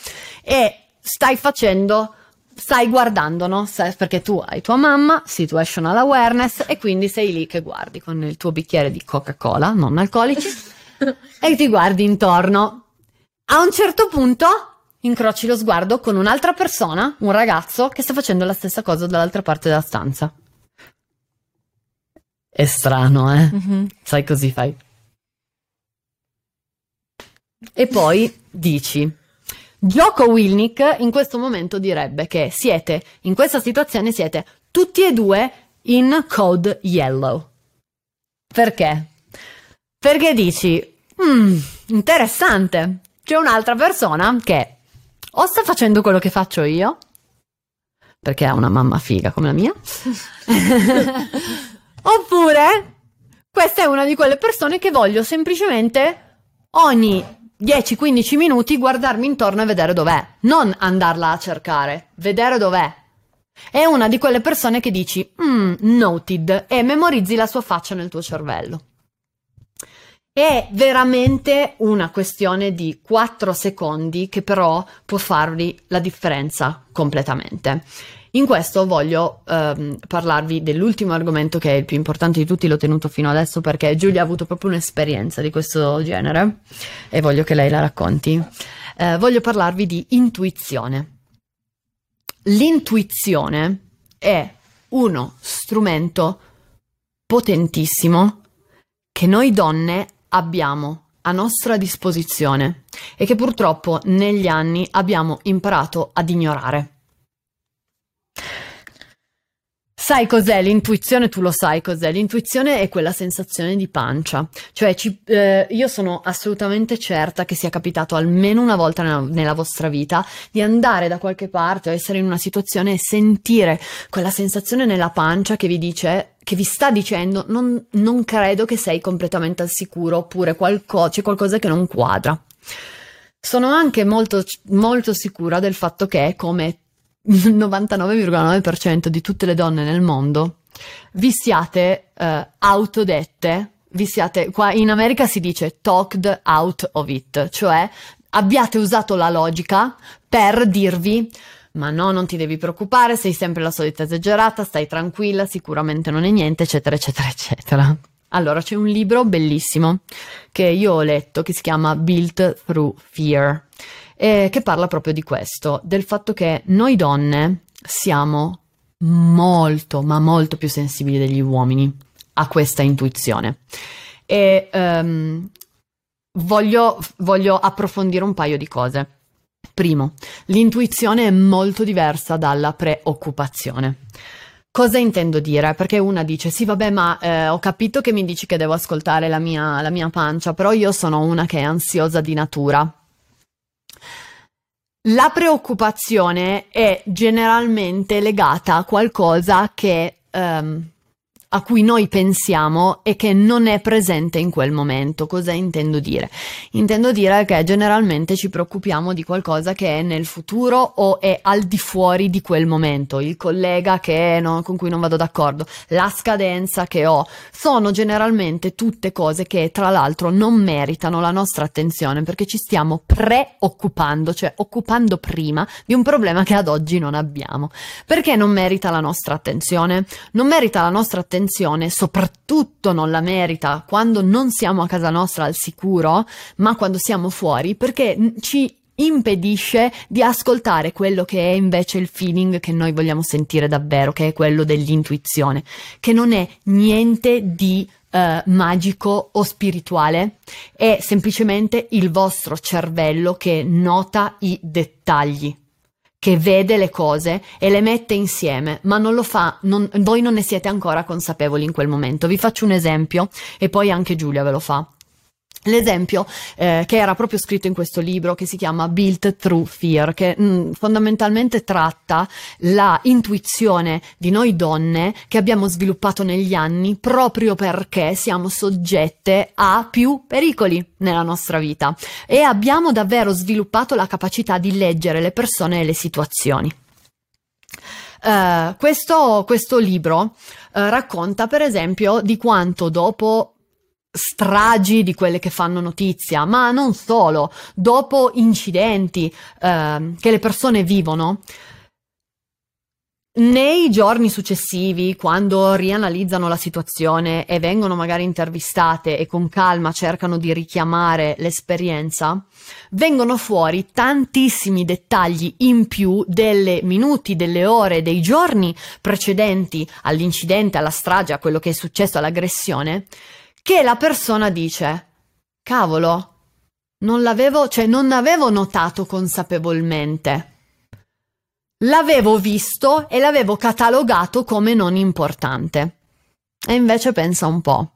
e stai facendo, stai guardando, no? Perché tu hai tua mamma, situational awareness e quindi sei lì che guardi con il tuo bicchiere di Coca-Cola, non alcolici, e ti guardi intorno. A un certo punto incroci lo sguardo con un'altra persona, un ragazzo, che sta facendo la stessa cosa dall'altra parte della stanza. È strano, eh? Mm-hmm. Sai così fai. E poi dici, Gioco Wilnick in questo momento direbbe che siete, in questa situazione siete tutti e due in code yellow. Perché? Perché dici, mm, interessante, c'è un'altra persona che o sta facendo quello che faccio io, perché ha una mamma figa come la mia, Oppure questa è una di quelle persone che voglio semplicemente ogni 10-15 minuti guardarmi intorno e vedere dov'è, non andarla a cercare, vedere dov'è. È una di quelle persone che dici, mm, noted, e memorizzi la sua faccia nel tuo cervello. È veramente una questione di 4 secondi che però può farvi la differenza completamente. In questo voglio ehm, parlarvi dell'ultimo argomento che è il più importante di tutti, l'ho tenuto fino adesso perché Giulia ha avuto proprio un'esperienza di questo genere e voglio che lei la racconti. Eh, voglio parlarvi di intuizione. L'intuizione è uno strumento potentissimo che noi donne abbiamo a nostra disposizione e che purtroppo negli anni abbiamo imparato ad ignorare. Sai cos'è l'intuizione? Tu lo sai cos'è. L'intuizione è quella sensazione di pancia. Cioè, ci, eh, io sono assolutamente certa che sia capitato almeno una volta nella, nella, vostra vita di andare da qualche parte o essere in una situazione e sentire quella sensazione nella pancia che vi dice, che vi sta dicendo non, non credo che sei completamente al sicuro oppure qualco, c'è qualcosa che non quadra. Sono anche molto, molto sicura del fatto che, come 99,9% di tutte le donne nel mondo vi siate eh, autodette, vi siate, qua in America si dice talked out of it, cioè abbiate usato la logica per dirvi ma no, non ti devi preoccupare, sei sempre la solita esagerata, stai tranquilla, sicuramente non è niente, eccetera, eccetera, eccetera. Allora, c'è un libro bellissimo che io ho letto che si chiama Built Through Fear eh, che parla proprio di questo, del fatto che noi donne siamo molto, ma molto più sensibili degli uomini a questa intuizione. E um, voglio, voglio approfondire un paio di cose. Primo, l'intuizione è molto diversa dalla preoccupazione. Cosa intendo dire? Perché una dice: Sì, vabbè, ma eh, ho capito che mi dici che devo ascoltare la mia, la mia pancia, però io sono una che è ansiosa di natura. La preoccupazione è generalmente legata a qualcosa che um, a cui noi pensiamo e che non è presente in quel momento. Cosa intendo dire? Intendo dire che generalmente ci preoccupiamo di qualcosa che è nel futuro o è al di fuori di quel momento. Il collega che no, con cui non vado d'accordo, la scadenza che ho, sono generalmente tutte cose che tra l'altro non meritano la nostra attenzione perché ci stiamo preoccupando, cioè occupando prima di un problema che ad oggi non abbiamo. Perché non merita la nostra attenzione? Non merita la nostra attenzione attenzione, soprattutto non la merita quando non siamo a casa nostra al sicuro, ma quando siamo fuori, perché ci impedisce di ascoltare quello che è invece il feeling che noi vogliamo sentire davvero, che è quello dell'intuizione, che non è niente di Uh, magico o spirituale, è semplicemente il vostro cervello che nota i dettagli che vede le cose e le mette insieme, ma non lo fa, non, voi non ne siete ancora consapevoli in quel momento. Vi faccio un esempio e poi anche Giulia ve lo fa. L'esempio eh, che era proprio scritto in questo libro che si chiama Built Through Fear, che mh, mm, fondamentalmente tratta la intuizione di noi donne che abbiamo sviluppato negli anni proprio perché siamo soggette a più pericoli nella nostra vita e abbiamo davvero sviluppato la capacità di leggere le persone e le situazioni. Uh, questo, questo, libro uh, racconta per esempio di quanto dopo stragi di quelle che fanno notizia, ma non solo, dopo incidenti eh, che le persone vivono. Nei giorni successivi, quando rianalizzano la situazione e vengono magari intervistate e con calma cercano di richiamare l'esperienza, vengono fuori tantissimi dettagli in più delle minuti, delle ore, dei giorni precedenti all'incidente, alla strage, a quello che è successo, all'aggressione, che la persona dice, cavolo, non l'avevo, cioè non avevo notato consapevolmente. L'avevo visto e l'avevo catalogato come non importante. E invece pensa un po'.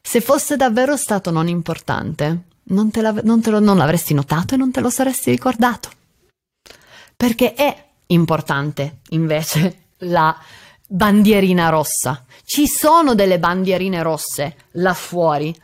Se fosse davvero stato non importante, non, te non, te lo, non l'avresti notato e non te lo saresti ricordato. Perché è importante, invece, la bandierina rossa. Ci sono delle bandierine rosse là fuori,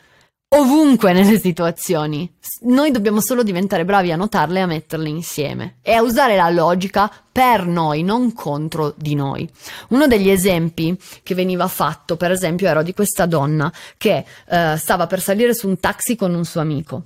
ovunque nelle situazioni. Noi dobbiamo solo diventare bravi a notarle e a metterle insieme e a usare la logica per noi, non contro di noi. Uno degli esempi che veniva fatto, per esempio, era di questa donna che eh, stava per salire su un taxi con un suo amico.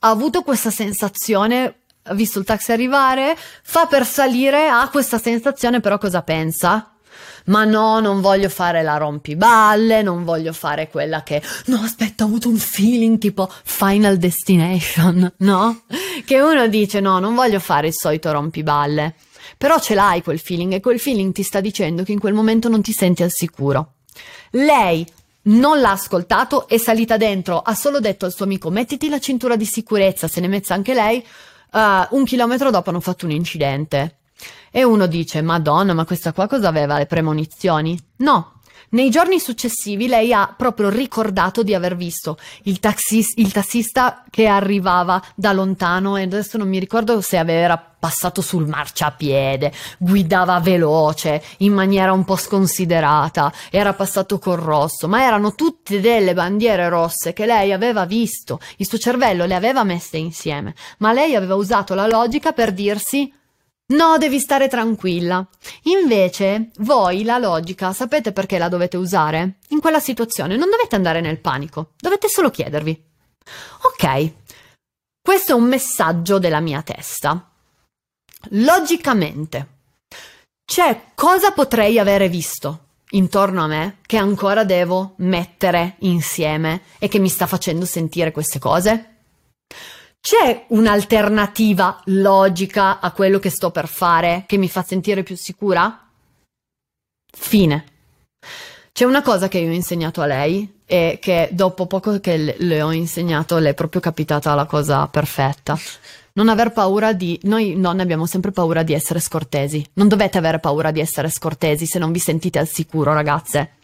Ha avuto questa sensazione ha visto il taxi arrivare, fa per salire, ha questa sensazione, però cosa pensa? Ma no, non voglio fare la rompiballe, non voglio fare quella che, no, aspetta, ho avuto un feeling tipo Final Destination, no? Che uno dice, no, non voglio fare il solito rompiballe. Però ce l'hai quel feeling e quel feeling ti sta dicendo che in quel momento non ti senti al sicuro. Lei non l'ha ascoltato, è salita dentro, ha solo detto al suo amico mettiti la cintura di sicurezza, se ne è messa anche lei, uh, un chilometro dopo hanno fatto un incidente. E uno dice, Madonna, ma questa qua cosa aveva? Le premonizioni? No. Nei giorni successivi lei ha proprio ricordato di aver visto il, taxis- il tassista che arrivava da lontano e adesso non mi ricordo se aveva passato sul marciapiede, guidava veloce, in maniera un po' sconsiderata, era passato col rosso, ma erano tutte delle bandiere rosse che lei aveva visto, il suo cervello le aveva messe insieme, ma lei aveva usato la logica per dirsi No, devi stare tranquilla. Invece, voi la logica sapete perché la dovete usare? In quella situazione non dovete andare nel panico, dovete solo chiedervi. Ok, questo è un messaggio della mia testa. Logicamente, c'è cosa potrei avere visto intorno a me che ancora devo mettere insieme e che mi sta facendo sentire queste cose? C'è un'alternativa logica a quello che sto per fare che mi fa sentire più sicura? Fine. C'è una cosa che io ho insegnato a lei e che dopo poco che le, ho insegnato le è proprio capitata la cosa perfetta. Non aver paura di... Noi donne abbiamo sempre paura di essere scortesi. Non dovete avere paura di essere scortesi se non vi sentite al sicuro, ragazze.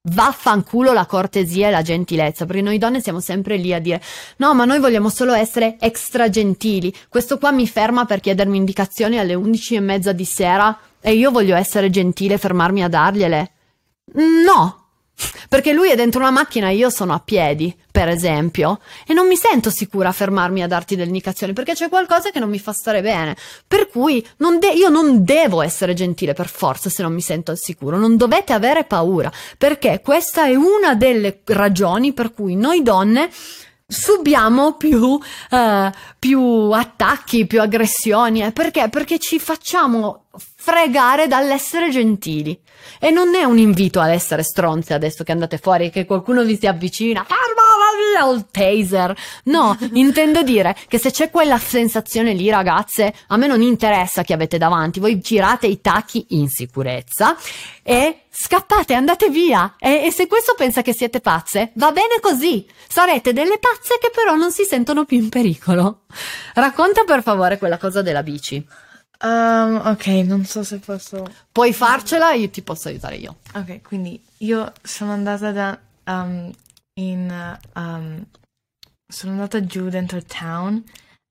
Vaffanculo la cortesia e la gentilezza, perché noi donne siamo sempre lì a dire no, ma noi vogliamo solo essere extra gentili. Questo qua mi ferma per chiedermi indicazioni alle undici e mezza di sera e io voglio essere gentile e fermarmi a dargliele. No, perché lui è dentro una macchina e io sono a piedi, per esempio, e non mi sento sicura a fermarmi a darti delle indicazioni perché c'è qualcosa che non mi fa stare bene. Per cui non de- io non devo essere gentile per forza se non mi sento al sicuro. Non dovete avere paura, perché questa è una delle ragioni per cui noi donne subiamo più, uh, più attacchi, più aggressioni. Eh? Perché? Perché ci facciamo fregare dall'essere gentili. E non è un invito ad essere stronze adesso che andate fuori e che qualcuno vi si avvicina. Fermo via il taser. No, intendo dire che se c'è quella sensazione lì, ragazze, a me non interessa chi avete davanti. Voi girate i tacchi in sicurezza e scappate, andate via. E, e se questo pensa che siete pazze, va bene così. Sarete delle pazze che però non si sentono più in pericolo. Racconta per favore quella cosa della bici. Um, ok, non so se posso. Puoi farcela, io ti posso aiutare io. Ok, quindi io sono andata da. Um, in. Um, sono andata giù dentro town.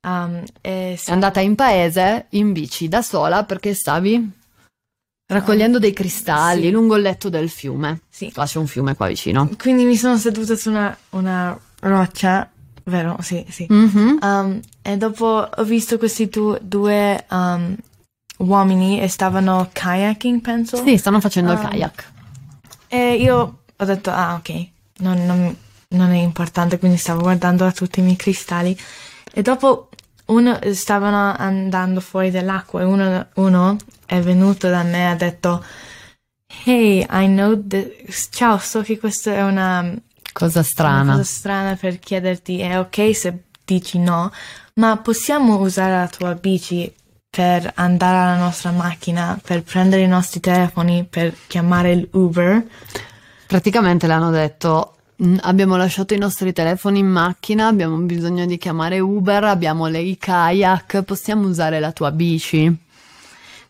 Um, e È andata in paese in bici da sola perché stavi raccogliendo dei cristalli Sì. lungo il letto del fiume. Sì. Qua c'è un fiume qua vicino. Quindi mi sono seduta su una, una roccia, vero? Sì, sì. Mhm. Um, e dopo ho visto questi tu- due um, uomini e stavano kayaking, penso. Sì, stanno facendo il Ah. kayak. E io ho detto, ah, ok, non, non- non è importante, quindi stavo guardando a tutti i miei cristalli. E dopo uno stavano andando fuori dall'acqua e uno, uno è venuto da me e ha detto, hey, I know that... Ciao, so che questa è una Cosa una strana. cosa strana per chiederti, è ok se dici no, ma possiamo usare la tua bici per andare alla nostra macchina, per prendere i nostri telefoni, per chiamare il Uber? Praticamente le hanno detto "Mm, abbiamo lasciato i nostri telefoni in macchina, abbiamo bisogno di chiamare Uber, abbiamo le i kayak, possiamo usare la tua bici?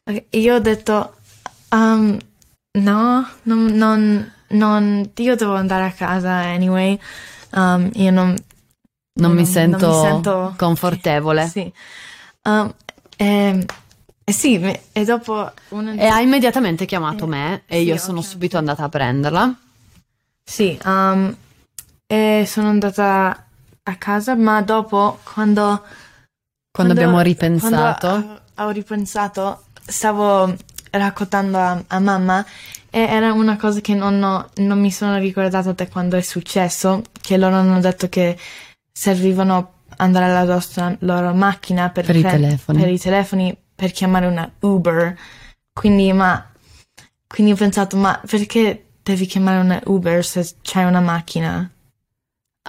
E Io ho detto, um, no, non, non, non- io devo andare a casa anyway, um, io non, Non, mi, sento non mi sento- confortevole. Sì. Um, e, e sì, me- e dopo uno E ha immediatamente chiamato Eh, me e sì, io sono chiamato. subito andata a prenderla. Sì, um, e sono andata a casa, ma dopo, quando... Quando, abbiamo ripensato. quando ho, ho ripensato, stavo raccontando a, a mamma e era una cosa che non, ho- non mi sono ricordata da quando è successo, che loro hanno detto che servivano andare alla nostra loro macchina per, Per i per i telefoni per chiamare una Uber. Quindi, ma, quindi ho pensato, ma perché devi chiamare una Uber se c'hai una macchina?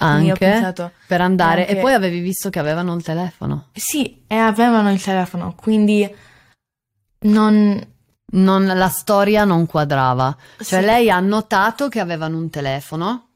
Anche pensato, per andare anche- e poi avevi visto che avevano il telefono. sì, e avevano il telefono, quindi non... Non- la storia non quadrava. Cioè sì. lei ha notato che avevano un telefono,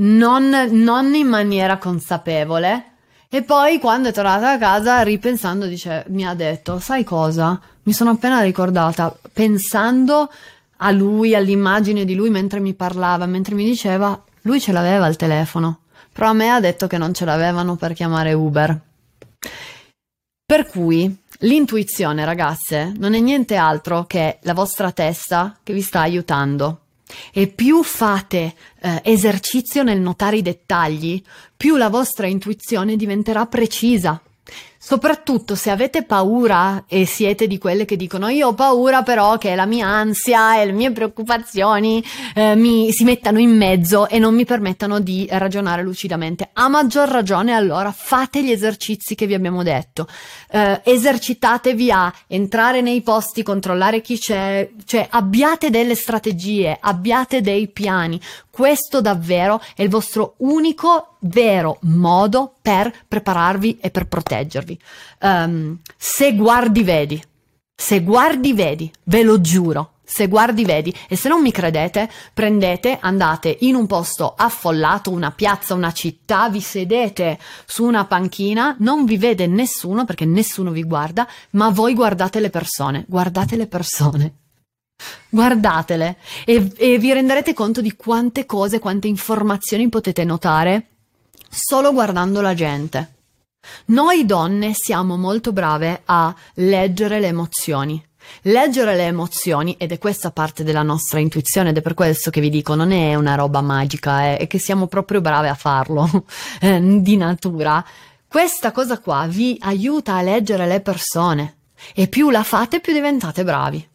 non, non in maniera consapevole, e poi quando è tornata a casa, ripensando, dice, mi ha detto, sai cosa? Mi sono appena ricordata, pensando a lui, all'immagine di lui mentre mi parlava, mentre mi diceva, lui ce l'aveva il telefono, però a me ha detto che non ce l'avevano per chiamare Uber. Per cui l'intuizione, ragazze, non è niente altro che la vostra testa che vi sta aiutando. E più fate eh, esercizio nel notare i dettagli, più la vostra intuizione diventerà precisa. Soprattutto se avete paura e siete di quelle che dicono io ho paura però che la mia ansia e le mie preoccupazioni eh, mi, si mettano in mezzo e non mi permettano di ragionare lucidamente. A maggior ragione allora fate gli esercizi che vi abbiamo detto. Eh, esercitatevi a entrare nei posti, controllare chi c'è, cioè abbiate delle strategie, abbiate dei piani. Questo davvero è il vostro unico vero modo per prepararvi e per proteggervi. Um, se guardi, vedi. Se guardi, vedi. Ve lo giuro. Se guardi, vedi. E se non mi credete, prendete, andate in un posto affollato, una piazza, una città, vi sedete su una panchina, non vi vede nessuno perché nessuno vi guarda, ma voi guardate le persone. Guardate le persone. Guardatele e, e vi renderete conto di quante cose, quante informazioni potete notare solo guardando la gente. Noi donne siamo molto brave a leggere le emozioni. Leggere le emozioni, ed è questa parte della nostra intuizione, ed è per questo che vi dico, non è una roba magica, è, è che siamo proprio brave a farlo eh, di natura. Questa cosa qua vi aiuta a leggere le persone e più la fate più diventate bravi.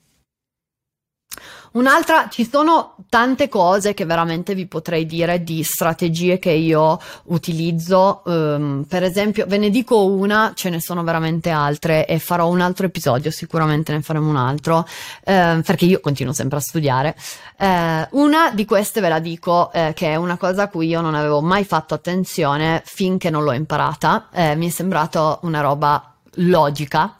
Un'altra, ci sono tante cose che veramente vi potrei dire di strategie che io utilizzo. Um, per esempio, ve ne dico una, ce ne sono veramente altre e farò un altro episodio, sicuramente ne faremo un altro, eh, perché io continuo sempre a studiare. Eh, una di queste ve la dico, eh, che è una cosa a cui io non avevo mai fatto attenzione finché non l'ho imparata. Eh, mi è sembrato una roba logica.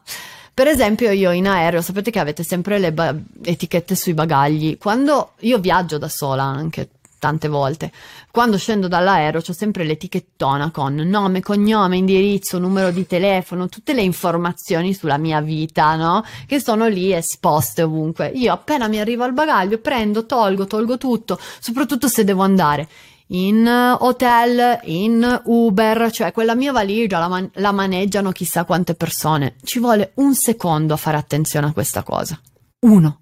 Per esempio, io in aereo, sapete che avete sempre le ba- etichette sui bagagli. Quando io viaggio da sola anche tante volte. Quando scendo dall'aereo c'ho sempre l'etichettona con nome, cognome, indirizzo, numero di telefono, tutte le informazioni sulla mia vita, no? Che sono lì esposte ovunque. Io appena mi arriva il bagaglio prendo, tolgo, tolgo tutto, soprattutto se devo andare in hotel, in Uber, cioè quella mia valigia la, man- la, maneggiano chissà quante persone. Ci vuole un secondo a fare attenzione a questa cosa. Uno.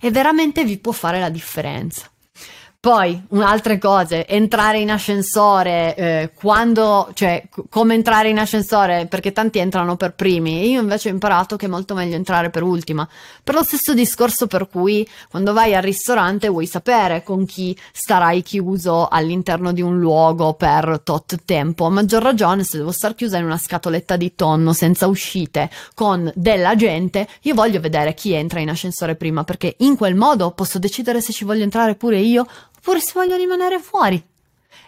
E veramente vi può fare la differenza. Poi, un'altra cosa, entrare in ascensore, eh, quando, cioè, c- come entrare in ascensore, perché tanti entrano per primi, io invece ho imparato che è molto meglio entrare per ultima. Per lo stesso discorso per cui, quando vai al ristorante, vuoi sapere con chi starai chiuso all'interno di un luogo per tot tempo. A maggior ragione, se devo star chiusa in una scatoletta di tonno, senza uscite, con della gente, io voglio vedere chi entra in ascensore prima, perché in quel modo posso decidere se ci voglio entrare pure io oppure se voglio rimanere fuori.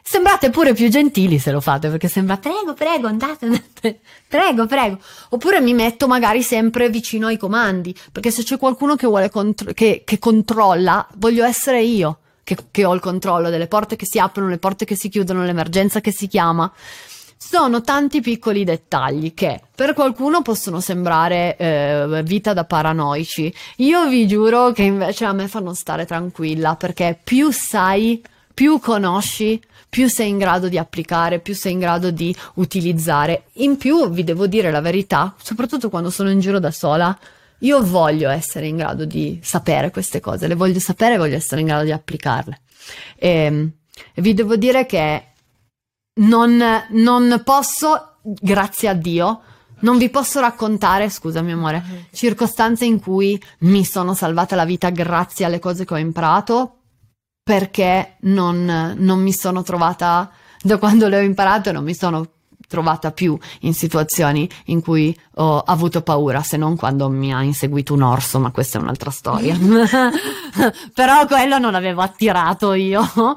Sembrate pure più gentili se lo fate, perché sembra prego, prego, andate, andate, prego, prego. Oppure mi metto magari sempre vicino ai comandi, perché se c'è qualcuno che vuole contro- che, che controlla, voglio essere io che, che ho il controllo delle porte che si aprono, le porte che si chiudono, l'emergenza che si chiama. Sono tanti piccoli dettagli che per qualcuno possono sembrare eh, vita da paranoici. Io vi giuro che invece a me fanno stare tranquilla perché più sai, più conosci, più sei in grado di applicare, più sei in grado di utilizzare. In più vi devo dire la verità, soprattutto quando sono in giro da sola, io voglio essere in grado di sapere queste cose, le voglio sapere e voglio essere in grado di applicarle. E, ehm, vi devo dire che non, non posso, grazie a Dio, non vi posso raccontare, scusami amore, circostanze in cui mi sono salvata la vita grazie alle cose che ho imparato perché non, non mi sono trovata, da quando le ho imparate non mi sono trovata più in situazioni in cui ho avuto paura, se non quando mi ha inseguito un orso, ma questa è un'altra storia. Però quello non l'avevo attirato io.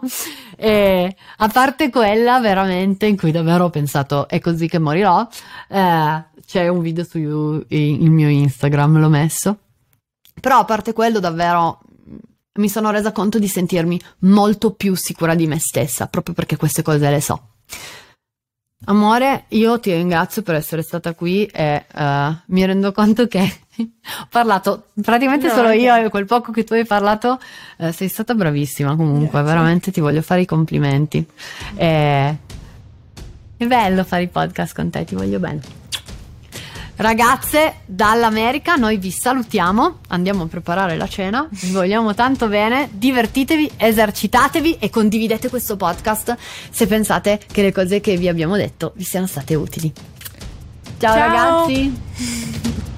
E a parte quella veramente in cui davvero ho pensato è così che morirò, eh, c'è un video su il mio Instagram, l'ho messo. Però a parte quello davvero mi sono resa conto di sentirmi molto più sicura di me stessa, proprio perché queste cose le so. Amore, io ti ringrazio per essere stata qui e uh, mi rendo conto che ho parlato praticamente no, solo io e quel poco che tu hai parlato, uh, sei stata bravissima comunque, Grazie. veramente ti voglio fare i complimenti. E... È bello fare i podcast con te, ti voglio bene. Ragazze dall'America, noi vi salutiamo, andiamo a preparare la cena, vi vogliamo tanto bene, divertitevi, esercitatevi e condividete questo podcast se pensate che le cose che vi abbiamo detto vi siano state utili. Ciao. Ciao. ragazzi!